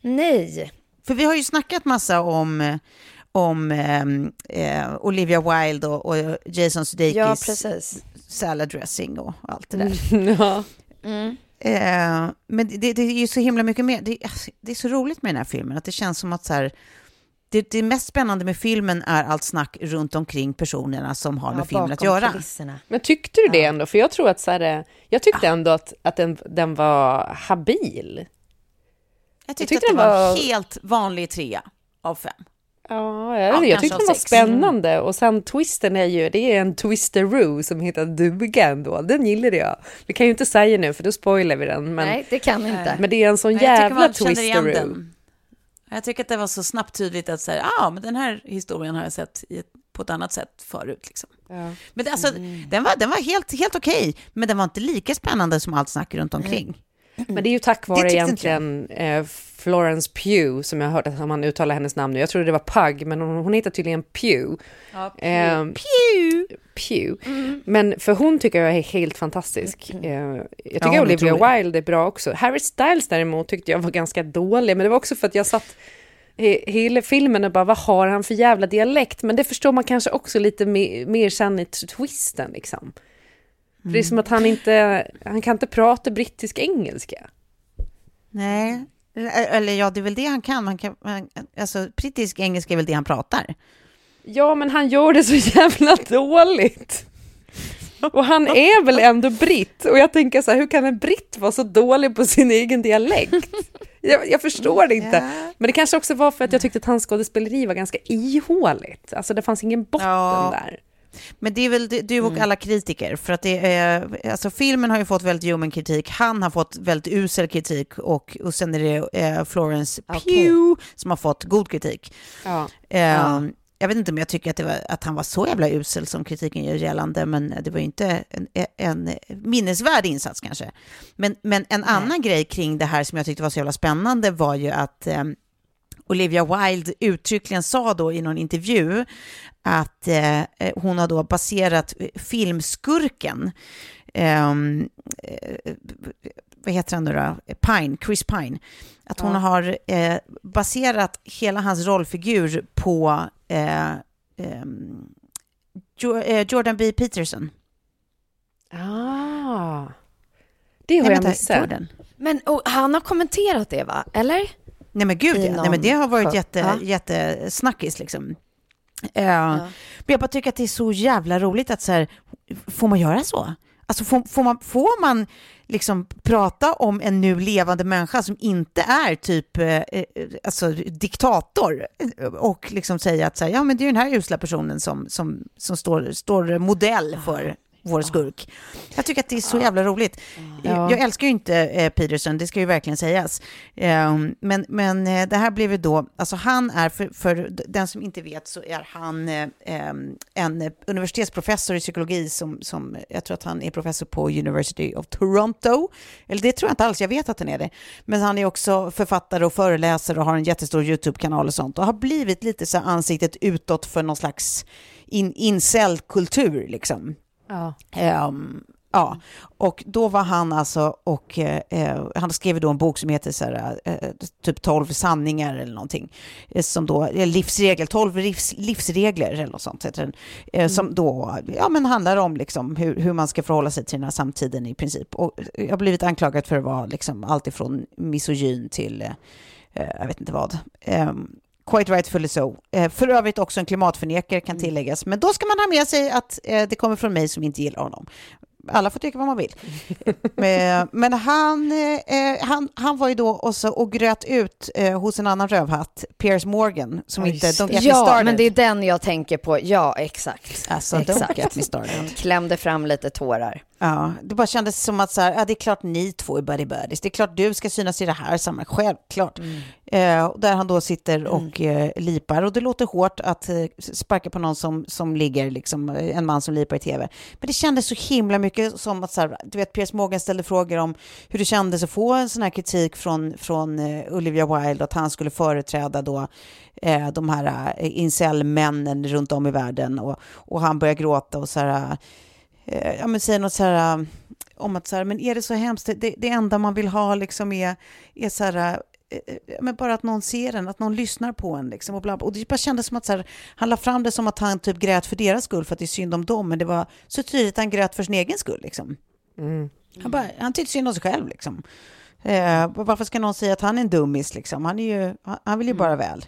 Speaker 3: Nej.
Speaker 1: För vi har ju snackat massa om, om ehm, eh, Olivia Wilde och, och Jason Sudeikis
Speaker 3: ja, precis.
Speaker 1: salad dressing och allt det där.
Speaker 2: Mm, ja.
Speaker 1: Mm. Eh, men det, det, är ju så himla mycket mer. Det, det, är så roligt med den här filmen, att det känns som att så här, det, det mest spännande med filmen är allt snack runt omkring personerna som har ja, med filmen att göra.
Speaker 2: Kulisserna. Men tyckte du det ändå? För jag tror att så här, jag tyckte ändå att, att den, den var habil.
Speaker 1: Jag tyckte, jag tyckte att det var, var helt vanlig trea av fem.
Speaker 2: Ja, jag, jag tyckte den var spännande och sen twisten är ju, det är en twisteroo som heter duga ändå, den gillade jag. Vi kan ju inte säga nu för då spoilar vi den. Men,
Speaker 3: Nej, det kan vi inte.
Speaker 2: Men det är en sån Nej, jävla twisteroo.
Speaker 1: Jag tycker att det var så snabbt tydligt att säga, ja, ah, men den här historien har jag sett ett, på ett annat sätt förut. Liksom. Ja. Men det, alltså, mm. den var, den var helt, helt okej, okay, men den var inte lika spännande som allt snack runt omkring. Mm.
Speaker 2: Men det är ju tack vare egentligen eh, Florence Pugh, som jag har hört att man uttalar hennes namn nu. Jag trodde det var Pug, men hon, hon heter tydligen Pugh.
Speaker 1: Ja, Pugh. Eh, Pugh.
Speaker 2: Pugh. Mm. Men för hon tycker jag är helt fantastisk. Mm. Eh, jag tycker ja, Olivia Wilde är bra också. Harry Styles däremot tyckte jag var ganska dålig, men det var också för att jag satt hela filmen och bara vad har han för jävla dialekt? Men det förstår man kanske också lite mer, mer sen i twisten liksom. Mm. Det är som att han inte, han kan inte prata brittisk engelska.
Speaker 1: Nej, eller ja, det är väl det han kan. Man kan alltså, brittisk engelska är väl det han pratar.
Speaker 2: Ja, men han gör det så jävla dåligt. Och han är väl ändå britt? Och jag tänker så här, hur kan en britt vara så dålig på sin egen dialekt? Jag, jag förstår det inte. Men det kanske också var för att jag tyckte att hans skådespeleri var ganska ihåligt. Alltså det fanns ingen botten ja. där.
Speaker 1: Men det är väl du och mm. alla kritiker, för att det är, alltså filmen har ju fått väldigt ljummen kritik, han har fått väldigt usel kritik och, och sen är det eh, Florence okay. Pugh som har fått god kritik. Ja. Eh, ja. Jag vet inte om jag tycker att, var, att, han var så jävla usel som kritiken gör gällande, men det var ju inte en, en minnesvärd insats kanske. Men, men en Nej. annan grej kring det här som jag tyckte var så jävla spännande var ju att eh, Olivia Wilde uttryckligen sa då i någon intervju att eh, hon har då baserat filmskurken, ehm, eh, vad heter han nu då, Pine, Chris Pine, att hon ja. har eh, baserat hela hans rollfigur på eh, ehm, eh, Jordan B. Peterson.
Speaker 2: Ah, det har Nej, jag missat.
Speaker 3: Men och, han har kommenterat det va, eller?
Speaker 1: Nej men gud ja. Nej, men det har varit jätte, ja. jättesnackis liksom. Uh, ja. Men jag bara tycker att det är så jävla roligt att så här, får man göra så? Alltså får, får, man, får man liksom prata om en nu levande människa som inte är typ eh, eh alltså, diktator och liksom säga att så här, ja men det är den här usla personen som, som, som står, står modell för vår skurk. Jag tycker att det är så jävla roligt. Ja. Jag älskar ju inte eh, Peterson, det ska ju verkligen sägas. Eh, men, men eh, det här blev ju då, alltså han är, för, för den som inte vet så är han eh, en universitetsprofessor i psykologi som, som, jag tror att han är professor på University of Toronto. Eller det tror jag inte alls, jag vet att han är det. Men han är också författare och föreläsare och har en jättestor YouTube-kanal och sånt och har blivit lite så ansiktet utåt för någon slags in, incel-kultur liksom. Ja. Um, ja, och då var han alltså, och eh, han skrev då en bok som heter så här, eh, typ 12 sanningar eller någonting, eh, som då, livsregler, 12 livs, livsregler eller något sånt heter den, eh, mm. som då, ja men handlar om liksom hur, hur man ska förhålla sig till den här samtiden i princip. Och jag har blivit anklagad för att vara liksom alltifrån misogyn till, eh, jag vet inte vad. Um, Quite rightfully so. Eh, för övrigt också en klimatförnekare kan mm. tilläggas. Men då ska man ha med sig att eh, det kommer från mig som inte gillar honom. Alla får tycka vad man vill. Eh, men han, han, han var ju då också och gröt ut hos en annan rövhatt, Piers Morgan, som inte... Don't
Speaker 3: get ja, men det är den jag tänker på. Ja, exakt.
Speaker 1: Alltså, exakt. don't get me started.
Speaker 3: Klämde fram lite tårar.
Speaker 1: Ja, det bara kändes som att så här, ja, det är klart ni två är buddy buddies. Det är klart du ska synas i det här sammanhanget, självklart. Mm. Eh, där han då sitter och mm. eh, lipar. Och det låter hårt att eh, sparka på någon som, som ligger, liksom, eh, en man som lipar i tv. Men det kändes så himla mycket som att, så här, du vet, Piers Morgan ställde frågor om hur det kändes att få en sån här kritik från, från eh, Olivia Wilde, att han skulle företräda då eh, de här eh, incel-männen runt om i världen. Och, och han börjar gråta och så här, eh, ja men säger något så här, eh, om att så här, men är det så hemskt, det, det enda man vill ha liksom är, är så här, men bara att någon ser en, att någon lyssnar på en. Liksom, och, bla, och det bara kändes som att så här, han la fram det som att han typ grät för deras skull, för att det är synd om dem, men det var så tydligt att han grät för sin egen skull. Liksom. Mm. Han, bara, han tyckte synd om sig själv. Liksom. Eh, varför ska någon säga att han är en dummis? Liksom? Han, är ju, han vill ju bara mm. väl.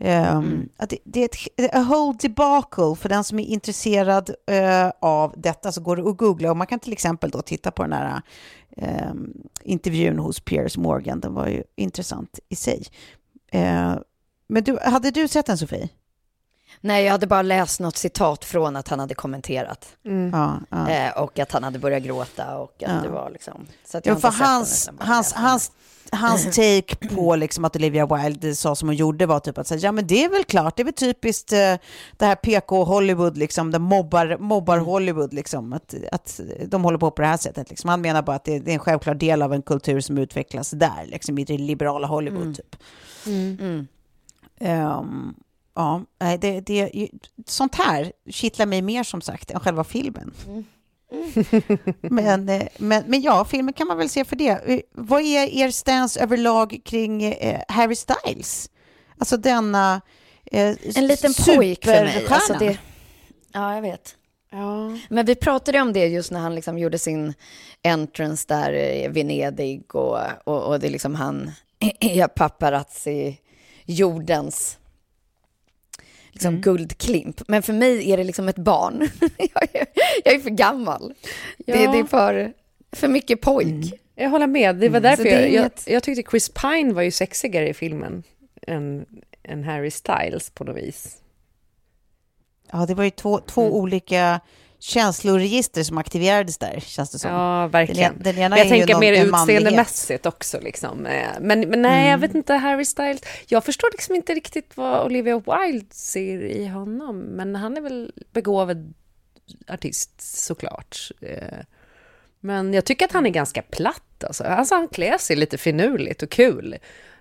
Speaker 1: Um, mm. att det, det, är ett a whole debacle för den som är intresserad uh, av detta så går det att googla och man kan till exempel då titta på den här uh, intervjun hos Piers Morgan. Den var ju intressant i sig. Uh, men du, hade du sett den Sofie?
Speaker 3: Nej, jag hade bara läst något citat från att han hade kommenterat. Mm. Ja, ja. Eh, och att han hade börjat gråta och att ja. det var liksom... Så att jag
Speaker 1: ja, för hans, hans, hans, hans take på liksom att Olivia Wilde sa som hon gjorde var typ att säga, ja men det är väl klart, det är väl typiskt uh, det här PK-Hollywood, liksom, det mobbar, mobbar mm. Hollywood, liksom, att, att de håller på på det här sättet. Liksom. Han menar bara att det, det, är en självklar del av en kultur som utvecklas där, liksom, i det liberala Hollywood. Mm. Typ. Mm. Um, ja, det, det, sånt här kittlar mig mer som sagt än själva filmen. Mm. men, eh, men, men ja, filmen kan man väl se för det. Eh, vad är er stance överlag kring eh, Harry Styles? Alltså denna eh,
Speaker 3: En liten pojk för mig. Alltså det, ja, jag vet. Ja. Men vi pratade om det just när han liksom gjorde sin entrance där i Venedig och, och, och det liksom han är paparazzi jordens liksom mm. guldklimp. Men för mig är det liksom ett barn. jag, är, jag är för gammal. Ja. Det, det, är för, för mycket pojk. Mm.
Speaker 2: Jag håller med. Det var mm. därför jag, jag, jag, tyckte Chris Pine var ju sexigare i filmen än, än Harry Styles på något vis.
Speaker 1: Ja, det var ju två, två mm. olika känsloregister som aktiverades där, känns det som.
Speaker 2: Ja, verkligen. Den, den jag tänker mer utseendemässigt också. Liksom. Eh, men, men nej, mm. jag vet inte, Harry Styles. Jag förstår liksom inte riktigt vad Olivia Wilde ser i honom, men han är väl begåvad artist såklart. Eh, men jag tycker att han är ganska platt. Alltså. Alltså, han klär sig lite finurligt och kul.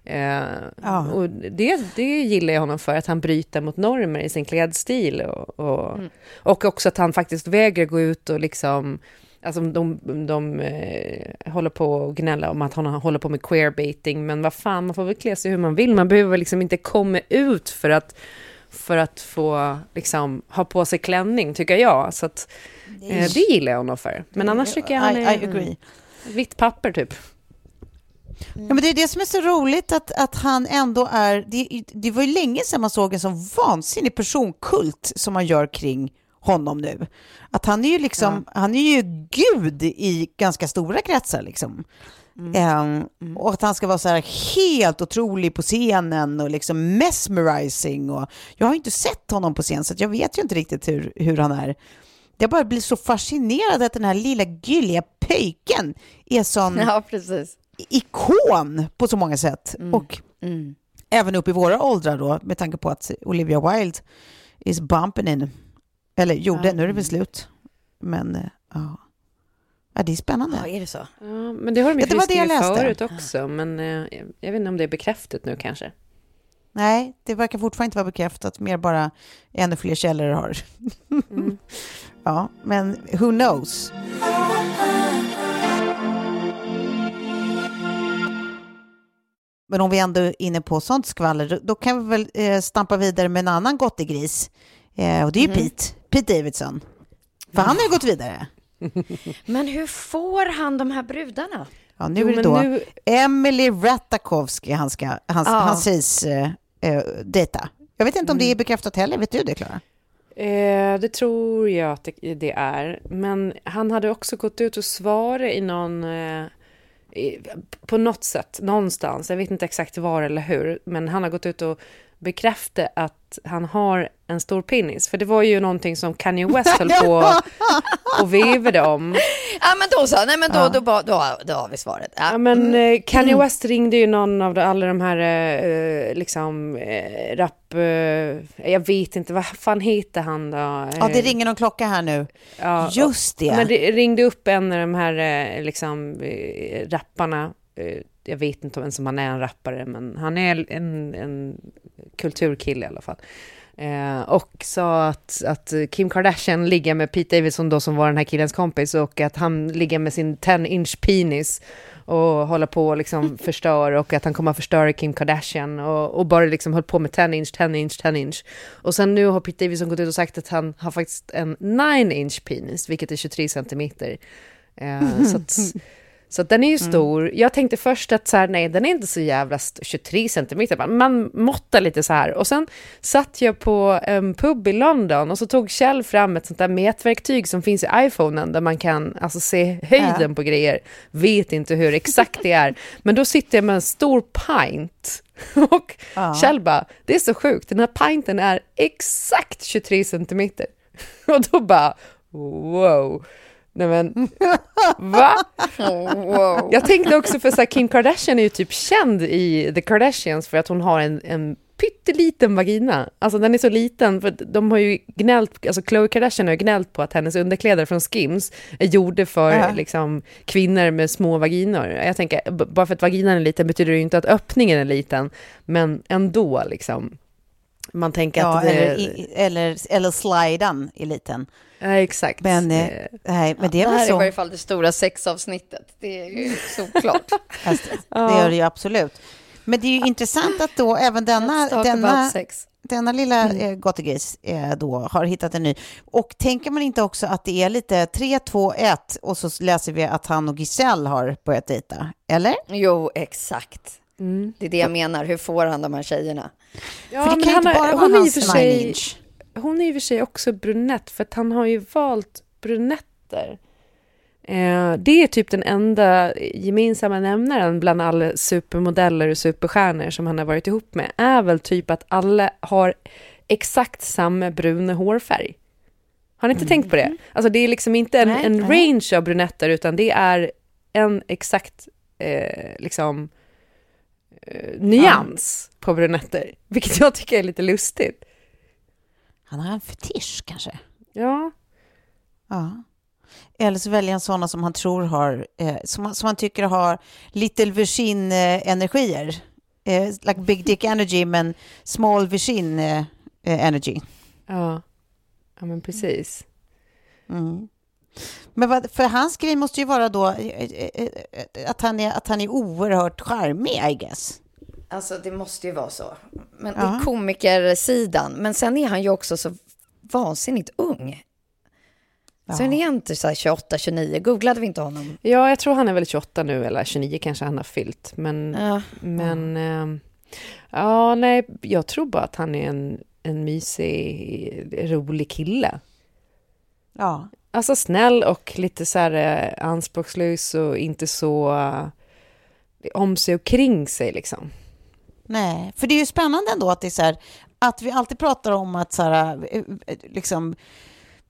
Speaker 2: Eh, ja. Och det, det gillar jag honom för, att han bryter mot normer i sin klädstil. Och, och, mm. och också att han faktiskt vägrar gå ut och liksom... Alltså de, de, de eh, håller på och gnälla om att han håller på med queerbaiting, men vad fan, man får väl klä sig hur man vill. Man behöver liksom inte komma ut för att, för att få liksom, ha på sig klänning, tycker jag. Så att, eh, det gillar jag honom för. Men annars tycker jag han är... I, I agree. Vitt papper, typ.
Speaker 1: Ja, men det är det som är så roligt att, att han ändå är... Det, det var ju länge sedan man såg en så vansinnig personkult som man gör kring honom nu. Att han är ju liksom, ja. han är ju gud i ganska stora kretsar liksom. Mm. Um. Och att han ska vara så här helt otrolig på scenen och liksom mesmerizing. Och jag har inte sett honom på scen så jag vet ju inte riktigt hur, hur han är. Jag bara blir så fascinerad att den här lilla gulliga pöjken är sån...
Speaker 3: Ja, precis
Speaker 1: ikon på så många sätt. Mm. Och mm. även upp i våra åldrar då, med tanke på att Olivia Wilde is bumping in. Eller gjorde, ja. nu är det väl slut. Men eh, ja. Ja, det är spännande.
Speaker 3: Ja, är det så?
Speaker 2: Ja, men det har de ju ja, skrivit förut också, men eh, jag vet inte om det är bekräftat nu kanske.
Speaker 1: Nej, det verkar fortfarande inte vara bekräftat, mer bara ännu fler källor har. Mm. ja, men who knows? Men om vi ändå är inne på sånt skvaller, då kan vi väl eh, stampa vidare med en annan gottegris. Eh, och det är ju mm. Pete, Pete Davidson. För han har ju gått vidare.
Speaker 3: Men hur får han de här brudarna?
Speaker 1: Ja, nu jo, är det då nu... Emily Ratajkowski han, ska, han, ja. han sägs eh, eh, dejta. Jag vet inte om mm. det är bekräftat heller, vet du det Klara?
Speaker 2: Eh, det tror jag att det, det, är. Men han hade också gått ut och svarat i någon eh, på något sätt, någonstans, jag vet inte exakt var eller hur, men han har gått ut och, bekräfta att han har en stor penis. För det var ju någonting som Kanye West höll på och vevade om.
Speaker 3: Ja men då så, nej men då, ja. då, då, då, då har vi svaret.
Speaker 2: Ja, ja men mm. Eh, Kanye mm. West ringde ju någon av alla de här eh, liksom eh, rap, eh, jag vet inte, vad fan heter han då?
Speaker 1: Ja det ringer någon klocka här nu. Ja, Just det.
Speaker 2: Men det ringde upp en av de här liksom rapparna jag vet inte ens om han är en rappare, men han är en, en kulturkille i alla fall. Eh, och sa att, att Kim Kardashian ligger med Pete Davidson då som var den här killens kompis och att han ligger med sin 10-inch penis och håller på och liksom förstör och att han kommer att förstöra Kim Kardashian och, och bara liksom höll på med 10-inch, 10-inch, 10-inch. Och sen nu har Pete Davidson gått ut och sagt att han har faktiskt en 9-inch penis, vilket är 23 centimeter. Eh, så att, Så den är ju mm. stor. Mm. Jag tänkte först att så här, nej, den är inte så jävla 23 centimeter. Man måttar lite så här. Och sen satt jag på en pub i London och så tog Kjell fram ett sånt där mätverktyg som finns i iPhonen där man kan alltså, se höjden ja. på grejer. Vet inte hur exakt det är. Men då sitter jag med en stor pint. Och ja. Kjell bara, det är så sjukt, den här pinten är exakt 23 centimeter. Och då bara, wow. Nej men, va? wow. Jag tänkte också för så här, Kim Kardashian är ju typ känd i The Kardashians för att hon har en, en pytteliten vagina. Alltså den är så liten, för de har ju gnällt, alltså Khloe Kardashian har ju gnällt på att hennes underkläder från Skims är gjorda för uh -huh. liksom, kvinnor med små vaginor. Jag tänker, bara för att vaginan är liten betyder det ju inte att öppningen är liten, men ändå liksom. Man tänker ja, att det...
Speaker 1: Eller, eller, eller slidan är liten.
Speaker 2: Ja, exakt.
Speaker 1: Men, eh, nej, men det är
Speaker 3: ja, så.
Speaker 1: Det här är
Speaker 3: i varje fall det stora sexavsnittet. Det är ju såklart.
Speaker 1: alltså, det gör det ju absolut. Men det är ju intressant att då även denna, denna, denna lilla mm. eh, gottegris eh, då har hittat en ny. Och tänker man inte också att det är lite 3, 2, 1 och så läser vi att han och Giselle har börjat dejta, eller?
Speaker 3: Jo, exakt. Mm. Det är det jag menar. Hur får han de här tjejerna?
Speaker 2: Ja, för det kan inte bara vara hans sig... inch hon är i och för sig också brunett, för att han har ju valt brunetter. Eh, det är typ den enda gemensamma nämnaren bland alla supermodeller och superstjärnor som han har varit ihop med, är väl typ att alla har exakt samma bruna hårfärg. Har ni inte mm. tänkt på det? Mm. Alltså det är liksom inte en, nej, en nej. range av brunetter, utan det är en exakt eh, liksom eh, nyans ja. på brunetter, vilket jag tycker är lite lustigt.
Speaker 1: Han har en fetisch kanske?
Speaker 2: Ja.
Speaker 1: Ja. Eller så väljer han sådana som han tror har, eh, som, som han tycker har little Virgin-energier. Eh, like big dick energy, men small Virgin energy.
Speaker 2: Ja. ja, men precis.
Speaker 1: Mm. Men vad, för hans grej måste ju vara då eh, eh, eh, att han är, att han är oerhört charmig, I guess.
Speaker 3: Alltså det måste ju vara så. Men ja. det är komikersidan. Men sen är han ju också så vansinnigt ung. Ja. Sen är han inte så 28, 29. Googlade vi inte honom?
Speaker 2: Ja, jag tror han är väl 28 nu, eller 29 kanske han har fyllt. Men, ja. men ja. ja, nej, jag tror bara att han är en, en mysig, rolig kille.
Speaker 1: Ja.
Speaker 2: Alltså snäll och lite så här eh, anspråkslös och inte så uh, om sig och kring sig liksom.
Speaker 1: Nej, för det är ju spännande ändå att det är så här, att vi alltid pratar om att så här, eh, eh, liksom,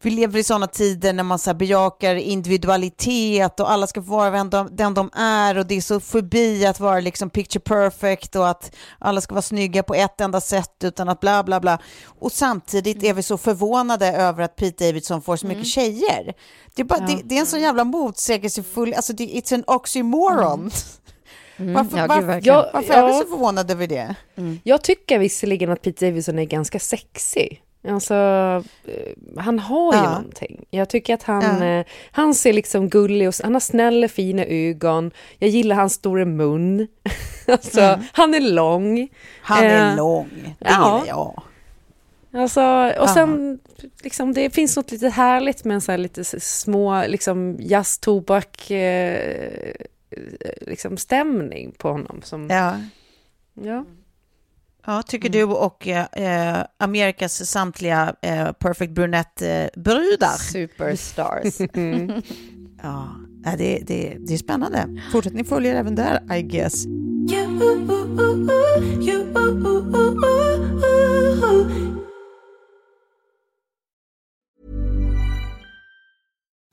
Speaker 1: vi lever i sådana tider när man så bejakar individualitet och alla ska få vara den de, den de är och det är så förbi att vara liksom picture perfect och att alla ska vara snygga på ett enda sätt utan att bla bla bla. Och samtidigt är vi så förvånade över att Pete Davidson får så mycket mm. tjejer. Det är, bara, ja. det, det, är en så jävla motsägelsefull, alltså det, it's an oxymoron. Mm. Mm, varför, ja, varför, jag, varför ja. är vi så förvånade över det?
Speaker 2: Mm. Jag tycker visserligen att Pete Davidson är ganska sexig. Alltså, eh, han har ju ja. någonting. Jag tycker att han, ja. eh, han ser liksom gullig och han har snälla fina ögon. Jag gillar hans stora mun. alltså, mm. han är lång.
Speaker 1: Han är eh, lång, det ja. gillar jag.
Speaker 2: Alltså, och sen, liksom, det finns något lite härligt med en så här lite små, liksom jazztobak, eh, liksom stämning på honom. Som,
Speaker 1: ja.
Speaker 2: Ja.
Speaker 1: Ja, tycker mm. du och eh, Amerikas samtliga eh, Perfect Brunette-brudar. Eh,
Speaker 3: Superstars.
Speaker 1: mm. ja, det, det, det är spännande. Fortsättning följer även där, I guess. You,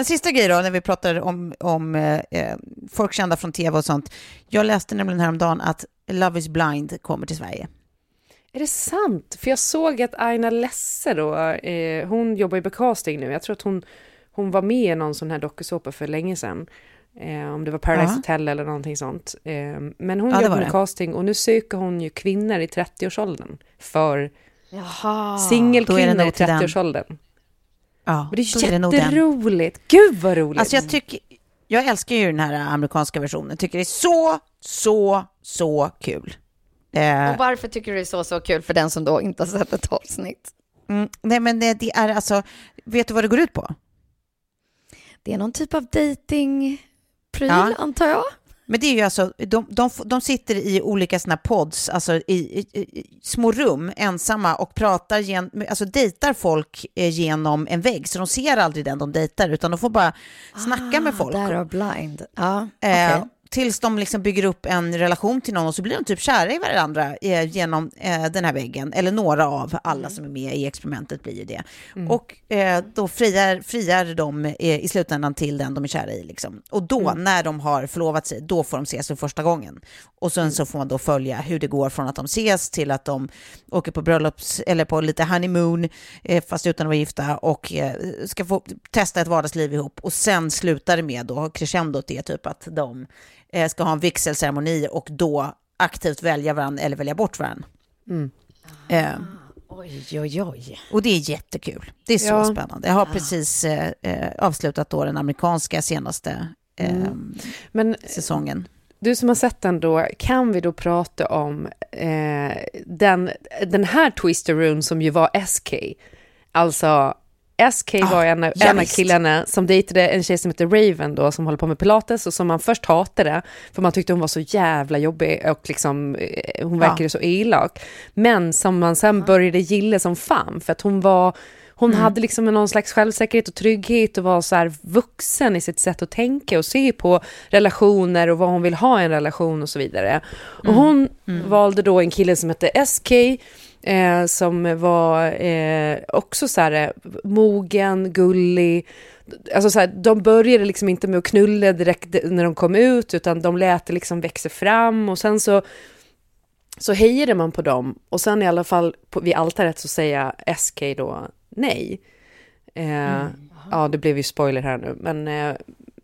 Speaker 1: En sista grej då, när vi pratar om, om eh, folk kända från tv och sånt. Jag läste nämligen häromdagen att Love is blind kommer till Sverige.
Speaker 2: Är det sant? För jag såg att Aina Lesse då, eh, hon jobbar ju på casting nu. Jag tror att hon, hon var med i någon sån här dokusåpa för länge sedan. Eh, om det var Paradise
Speaker 1: Ja.
Speaker 2: Hotel eller någonting sånt. Eh, men hon
Speaker 1: Ja,
Speaker 2: jobbar med casting och nu söker hon ju kvinnor i 30-årsåldern för singelkvinnor i
Speaker 1: nog till den.
Speaker 2: 30-årsåldern.
Speaker 1: Ja,
Speaker 2: Men det
Speaker 1: då
Speaker 2: är
Speaker 1: det nog den.
Speaker 2: jätteroligt. Gud vad roligt.
Speaker 1: Alltså jag tycker, jag älskar ju den här amerikanska versionen. Tycker det är så, så, så kul. Eh,
Speaker 3: Och varför tycker du det är så, så kul för den som då inte har sett ett avsnitt?
Speaker 1: mm, nej men det, det är alltså, vet du vad det går ut på?
Speaker 3: Det är någon typ av datingpryl
Speaker 1: Ja.
Speaker 3: antar jag.
Speaker 1: Men det är ju alltså, de, de, de sitter i olika här pods, alltså i, i, i små rum, ensamma och pratar, gen, alltså dejtar folk eh, genom en vägg. Så de ser aldrig den de dejtar, utan de får bara snacka med folk.
Speaker 3: Där blind. Ja,
Speaker 1: Eh,
Speaker 3: okej.
Speaker 1: Tills de liksom bygger upp en relation till någon och så blir de typ kära i varandra eh, genom eh, den här väggen. Eller några av alla som är med i experimentet blir ju det. Och eh, då friar, friar de eh, i slutändan till den de är kära i. Liksom. Och då, när de har förlovat sig, då får de ses för första gången. Och sen så får man då följa hur det går från att de ses till att de åker på bröllops eller på lite honeymoon, eh, fast utan att vara gifta och eh, ska få testa ett vardagsliv ihop. Och sen slutar det med då, crescendot är typ att de ska ha en vigselceremoni och då aktivt välja varandra eller välja bort varandra. Eh,
Speaker 3: Oj, oj, oj.
Speaker 1: och det är jättekul. Det är så
Speaker 2: Ja.
Speaker 1: spännande. Jag har precis eh, eh, avslutat då den amerikanska senaste eh,
Speaker 2: Men
Speaker 1: säsongen.
Speaker 2: du som har sett den då, kan vi då prata om eh, den, den här Twister Rune som ju var SK? Alltså, SK var en, en av killarna som dejtade en tjej som heter Raven då, som håller på med pilates och som man först hatade, för man tyckte hon var så jävla jobbig och liksom, eh, hon verkade så elak. Men som man sen började gilla som fan, för att hon var hon
Speaker 1: Mm.
Speaker 2: hade liksom någon slags självsäkerhet och trygghet och var så här vuxen i sitt sätt att tänka och se på relationer och vad hon vill ha i en relation och så vidare. Och hon valde då en kille som hette SK eh, som var eh, också så här eh, mogen, gullig. Alltså så här, de började liksom inte med att knulla direkt när de kom ut utan de lät det liksom växa fram och sen så så hejade man på dem och sen i alla fall på, vid altaret så säger SK då nej. Eh, Ja, det blev ju spoiler här nu, men, eh,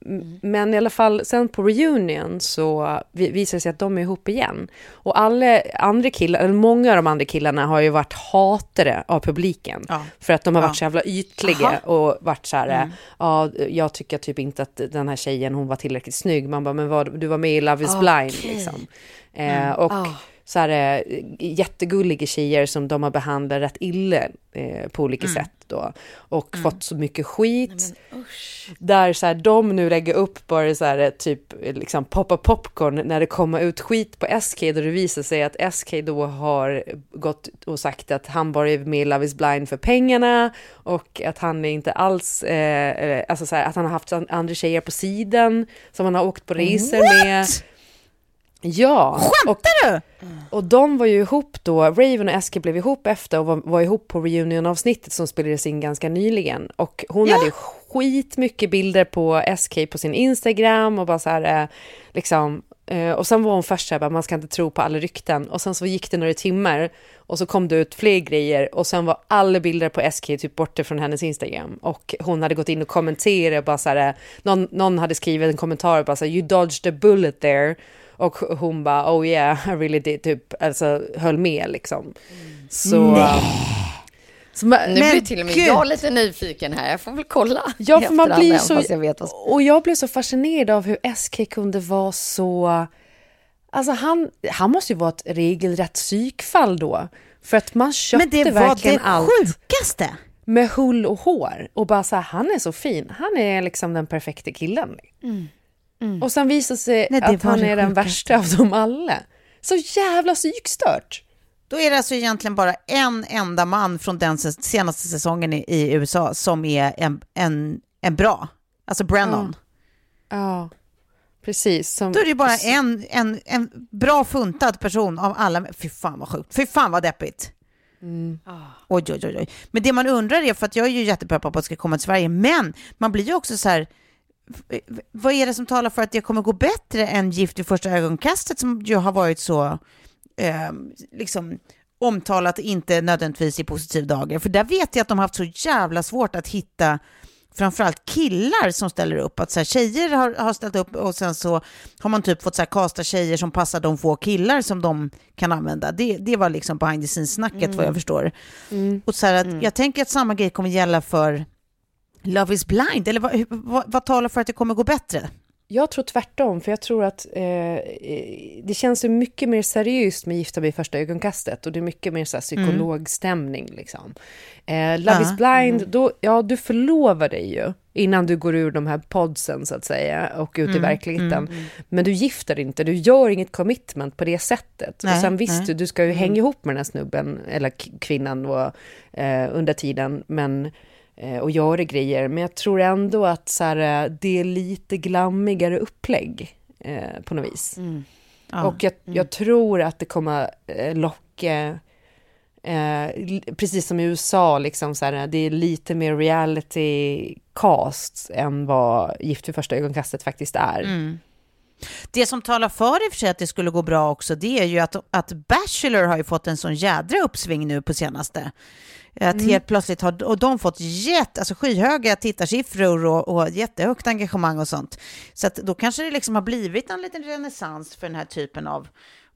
Speaker 2: m- men i alla fall sen på reunion så vi- visar det sig att de är ihop igen. Och alla andra killar, eller många av de andra killarna har ju varit hatare av publiken.
Speaker 1: Ja.
Speaker 2: För att de har varit
Speaker 1: Ja.
Speaker 2: så jävla ytliga och varit så här, ja, jag tycker typ inte att den här tjejen, hon var tillräckligt snygg. Man bara, men vad, du var med i Love is blind liksom. Eh, och
Speaker 3: Ah.
Speaker 2: Så här, eh, jättegulliga tjejer som de har behandlat rätt illa eh, på olika
Speaker 1: Mm.
Speaker 2: sätt då. Och fått så mycket skit. Där så här, de nu lägger upp bara så här, typ liksom poppa popcorn när det kommer ut skit på SK då det visar sig att SK då har gått och sagt att han bara är med Love is blind för pengarna och att han är inte alls, eh, eh, alltså så här, att han har haft an- andra tjejer på sidan som han har åkt på resor med. Ja.
Speaker 1: Skämtar du?
Speaker 2: Och de var ju ihop då, Raven och Eske blev ihop efter och var, var ihop på reunion-avsnittet som spelades in ganska nyligen. Och hon hade ju skitmycket bilder på SK på sin Instagram och bara så här, eh, liksom, eh, och sen var hon först så här, bara, man ska inte tro på alla rykten. Och sen så gick det några timmar och så kom det ut fler grejer och sen var alla bilder på SK typ borta från hennes Instagram. Och hon hade gått in och kommenterat, bara så här, eh, någon, någon hade skrivit en kommentar bara så här, you dodged a bullet there. Och hon bara, oh yeah, I really did, typ, alltså höll med liksom. Så...
Speaker 1: Nej.
Speaker 2: så man,
Speaker 3: Nu blir till och med
Speaker 1: gud.
Speaker 3: jag lite nyfiken här. Jag får väl kolla
Speaker 2: Ja, för man blir så...
Speaker 3: jag vet vad...
Speaker 2: Och jag blev så fascinerad av hur SK kunde vara så... Alltså han, han måste ju vara ett regelrätt psykfall då. För att man köpte
Speaker 1: Men det var
Speaker 2: verkligen
Speaker 1: det
Speaker 2: allt
Speaker 1: sjukaste.
Speaker 2: med hull och hår. Och bara så här, han är så fin. Han är liksom den perfekta killen. Och sen visar sig
Speaker 1: Nej, det
Speaker 2: att han är den värsta av dem alla. Så jävla psykstört.
Speaker 1: Då är det alltså egentligen bara en enda man från den senaste säsongen i, i USA som är en, en, en bra. Alltså Brennan.
Speaker 2: Ja, precis. Som,
Speaker 1: Då är det bara en, en, en bra funtad person av alla. Fy fan vad sjukt. Fy fan vad deppigt. Oj, oj, oj, oj. Men det man undrar är, för att jag är ju jättepeppad på att ska komma till Sverige, men man blir ju också så här, vad är det som talar för att det kommer gå bättre än Gift vid första ögonkastet som ju har varit så eh, liksom omtalat inte nödvändigtvis i positiv dager. För där vet jag att de har haft så jävla svårt att hitta framförallt killar som ställer upp. Att så här, tjejer har, har ställt upp och sen så har man typ fått så här, kasta tjejer som passar de få killar som de kan använda. Det, det var liksom behind the scenes-snacket vad jag förstår. Och så här, att, Jag tänker att samma grej kommer gälla för Love is blind. Eller vad, vad, vad talar för att det kommer gå bättre?
Speaker 2: Jag tror tvärtom, för jag tror att eh, det känns ju mycket mer seriöst med Gifta vid första ögonkastet och det är mycket mer så här, psykologstämning. Liksom. Eh, Love
Speaker 1: Ja.
Speaker 2: is blind, då, ja du förlovar dig ju innan du går ur de här podsen så att säga och ut i verkligheten. Men du gifter inte, du gör inget commitment på det sättet.
Speaker 1: Nej,
Speaker 2: och sen visst,
Speaker 1: nej.
Speaker 2: du, du ska ju hänga ihop med den här snubben eller kvinnan då, eh, under tiden, men och göra grejer. Men jag tror ändå att så här, eh, det är lite glammigare upplägg eh, på något vis.
Speaker 1: Ja.
Speaker 2: Och jag, jag tror att det kommer eh, locka, eh, precis som i USA, liksom så här, det är lite mer reality cast än vad Gift vid första ögonkastet faktiskt är.
Speaker 1: Det som talar för i och för sig att det skulle gå bra också, det är ju att, att Bachelor har ju fått en sån jädra uppsving nu på senaste. Att helt plötsligt har och de fått jätte, alltså skyhöga tittarsiffror och, och jättehögt engagemang och sånt. Så att då kanske det liksom har blivit en liten renässans för den här typen av,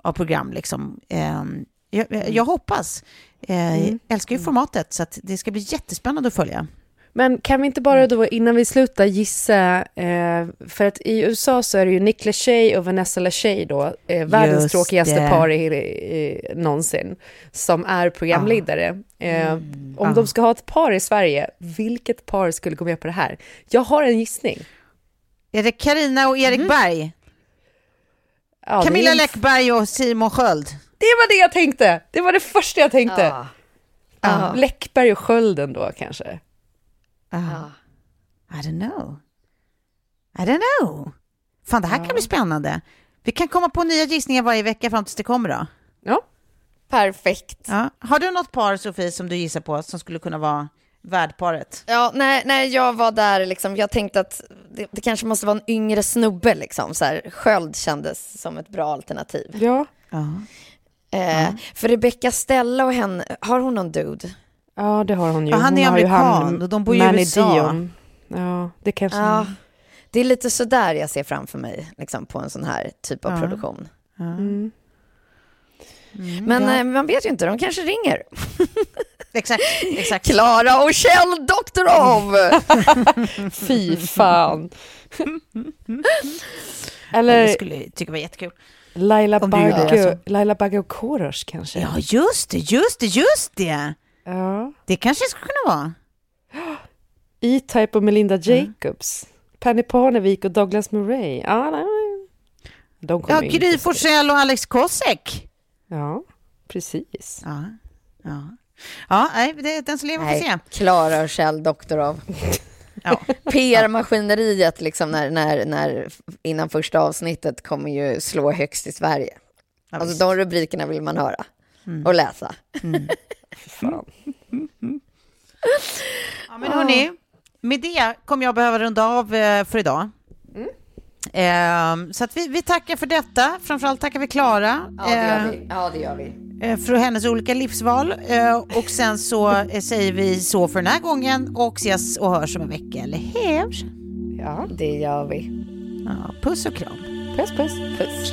Speaker 1: av program. Liksom. Ehm, jag, jag, jag hoppas. Eh, Jag älskar ju formatet, så att det ska bli jättespännande att följa.
Speaker 2: Men kan vi inte bara då, innan vi slutar, gissa, eh, för att i USA så är det ju Nick Lachey och Vanessa Lachey då, eh, världens
Speaker 1: Just
Speaker 2: tråkigaste
Speaker 1: det.
Speaker 2: par i, i, någonsin, som är programledare. Eh, om
Speaker 1: Ah.
Speaker 2: de ska ha ett par i Sverige, vilket par skulle gå med på det här? Jag har en gissning.
Speaker 1: Är det Karina och Erik Berg?
Speaker 2: Ja,
Speaker 1: Camilla Läckberg och Simon Sköld?
Speaker 2: det var det jag tänkte! Det var det första jag tänkte.
Speaker 3: Ja.
Speaker 2: Ja. Läckberg och Skölden då kanske.
Speaker 1: Ah. I don't know. I don't know. Fan, det här kan bli spännande. Vi kan komma på nya gissningar varje vecka fram tills det kommer då.
Speaker 2: Ja.
Speaker 3: Perfekt.
Speaker 1: Ja. Har du något par, Sofie, som du gissar på som skulle kunna vara värdparet?
Speaker 3: Ja, när, när jag var där, liksom, jag tänkte att det, det kanske måste vara en yngre snubbe. Liksom, så här, Sköld kändes som ett bra alternativ.
Speaker 2: Ja.
Speaker 1: Ja.
Speaker 3: Eh, För Rebecca Stella och henne, har hon någon dude?
Speaker 2: Ja, det har hon ju.
Speaker 1: Ja, han
Speaker 2: Hon
Speaker 1: är
Speaker 2: ju
Speaker 1: amerikan och de bor ju i USA.
Speaker 2: Dion. Ja, det kanske...
Speaker 3: Ja, det är lite sådär jag ser framför mig liksom, på en sån här typ av
Speaker 1: Ja.
Speaker 3: produktion.
Speaker 2: Mm.
Speaker 3: Men
Speaker 1: ja.
Speaker 3: eh, man vet ju inte, de kanske ringer.
Speaker 1: Exakt, exakt.
Speaker 3: Klara och Kjell Doktorov!
Speaker 2: Fy fan.
Speaker 1: Det
Speaker 2: Eller,
Speaker 1: skulle jag tycka var jättekul.
Speaker 2: Laila
Speaker 1: det,
Speaker 2: Bagge,
Speaker 1: alltså.
Speaker 2: Laila Bagge och Korosh kanske?
Speaker 1: Ja, just det, just det, just det.
Speaker 2: Ja.
Speaker 1: Det kanske skulle kunna vara.
Speaker 2: E-Type och Melinda Jacobs. Penny Parnevik och Douglas Murray. Ja, nej. De
Speaker 1: Ja, Gry
Speaker 2: se.
Speaker 1: Forssell och Alex Kosek.
Speaker 2: Ja, precis.
Speaker 1: Ja, ja. Ja, nej, det, den som lever får se.
Speaker 3: Klara och Kjell Doktorov.
Speaker 1: Ja.
Speaker 3: PR-maskineriet liksom när, när, när, innan första avsnittet kommer ju slå högst i Sverige.
Speaker 1: Ja,
Speaker 3: alltså de rubrikerna vill man höra och läsa.
Speaker 2: Fan.
Speaker 1: Ja, men hörni, med det kommer jag behöva runda av eh, för idag. Eh, så att vi, vi tackar för detta. Framförallt tackar vi Klara
Speaker 3: Ja, det gör
Speaker 1: eh,
Speaker 3: vi. Ja, det gör vi.
Speaker 1: eh, för hennes olika livsval. Eh, och sen så eh, säger vi så för den här gången och ses och hörs om en vecka, eller hur?
Speaker 2: Ja,
Speaker 3: Det gör vi.
Speaker 1: Ja, puss och kram.
Speaker 2: puss puss.
Speaker 3: Puss.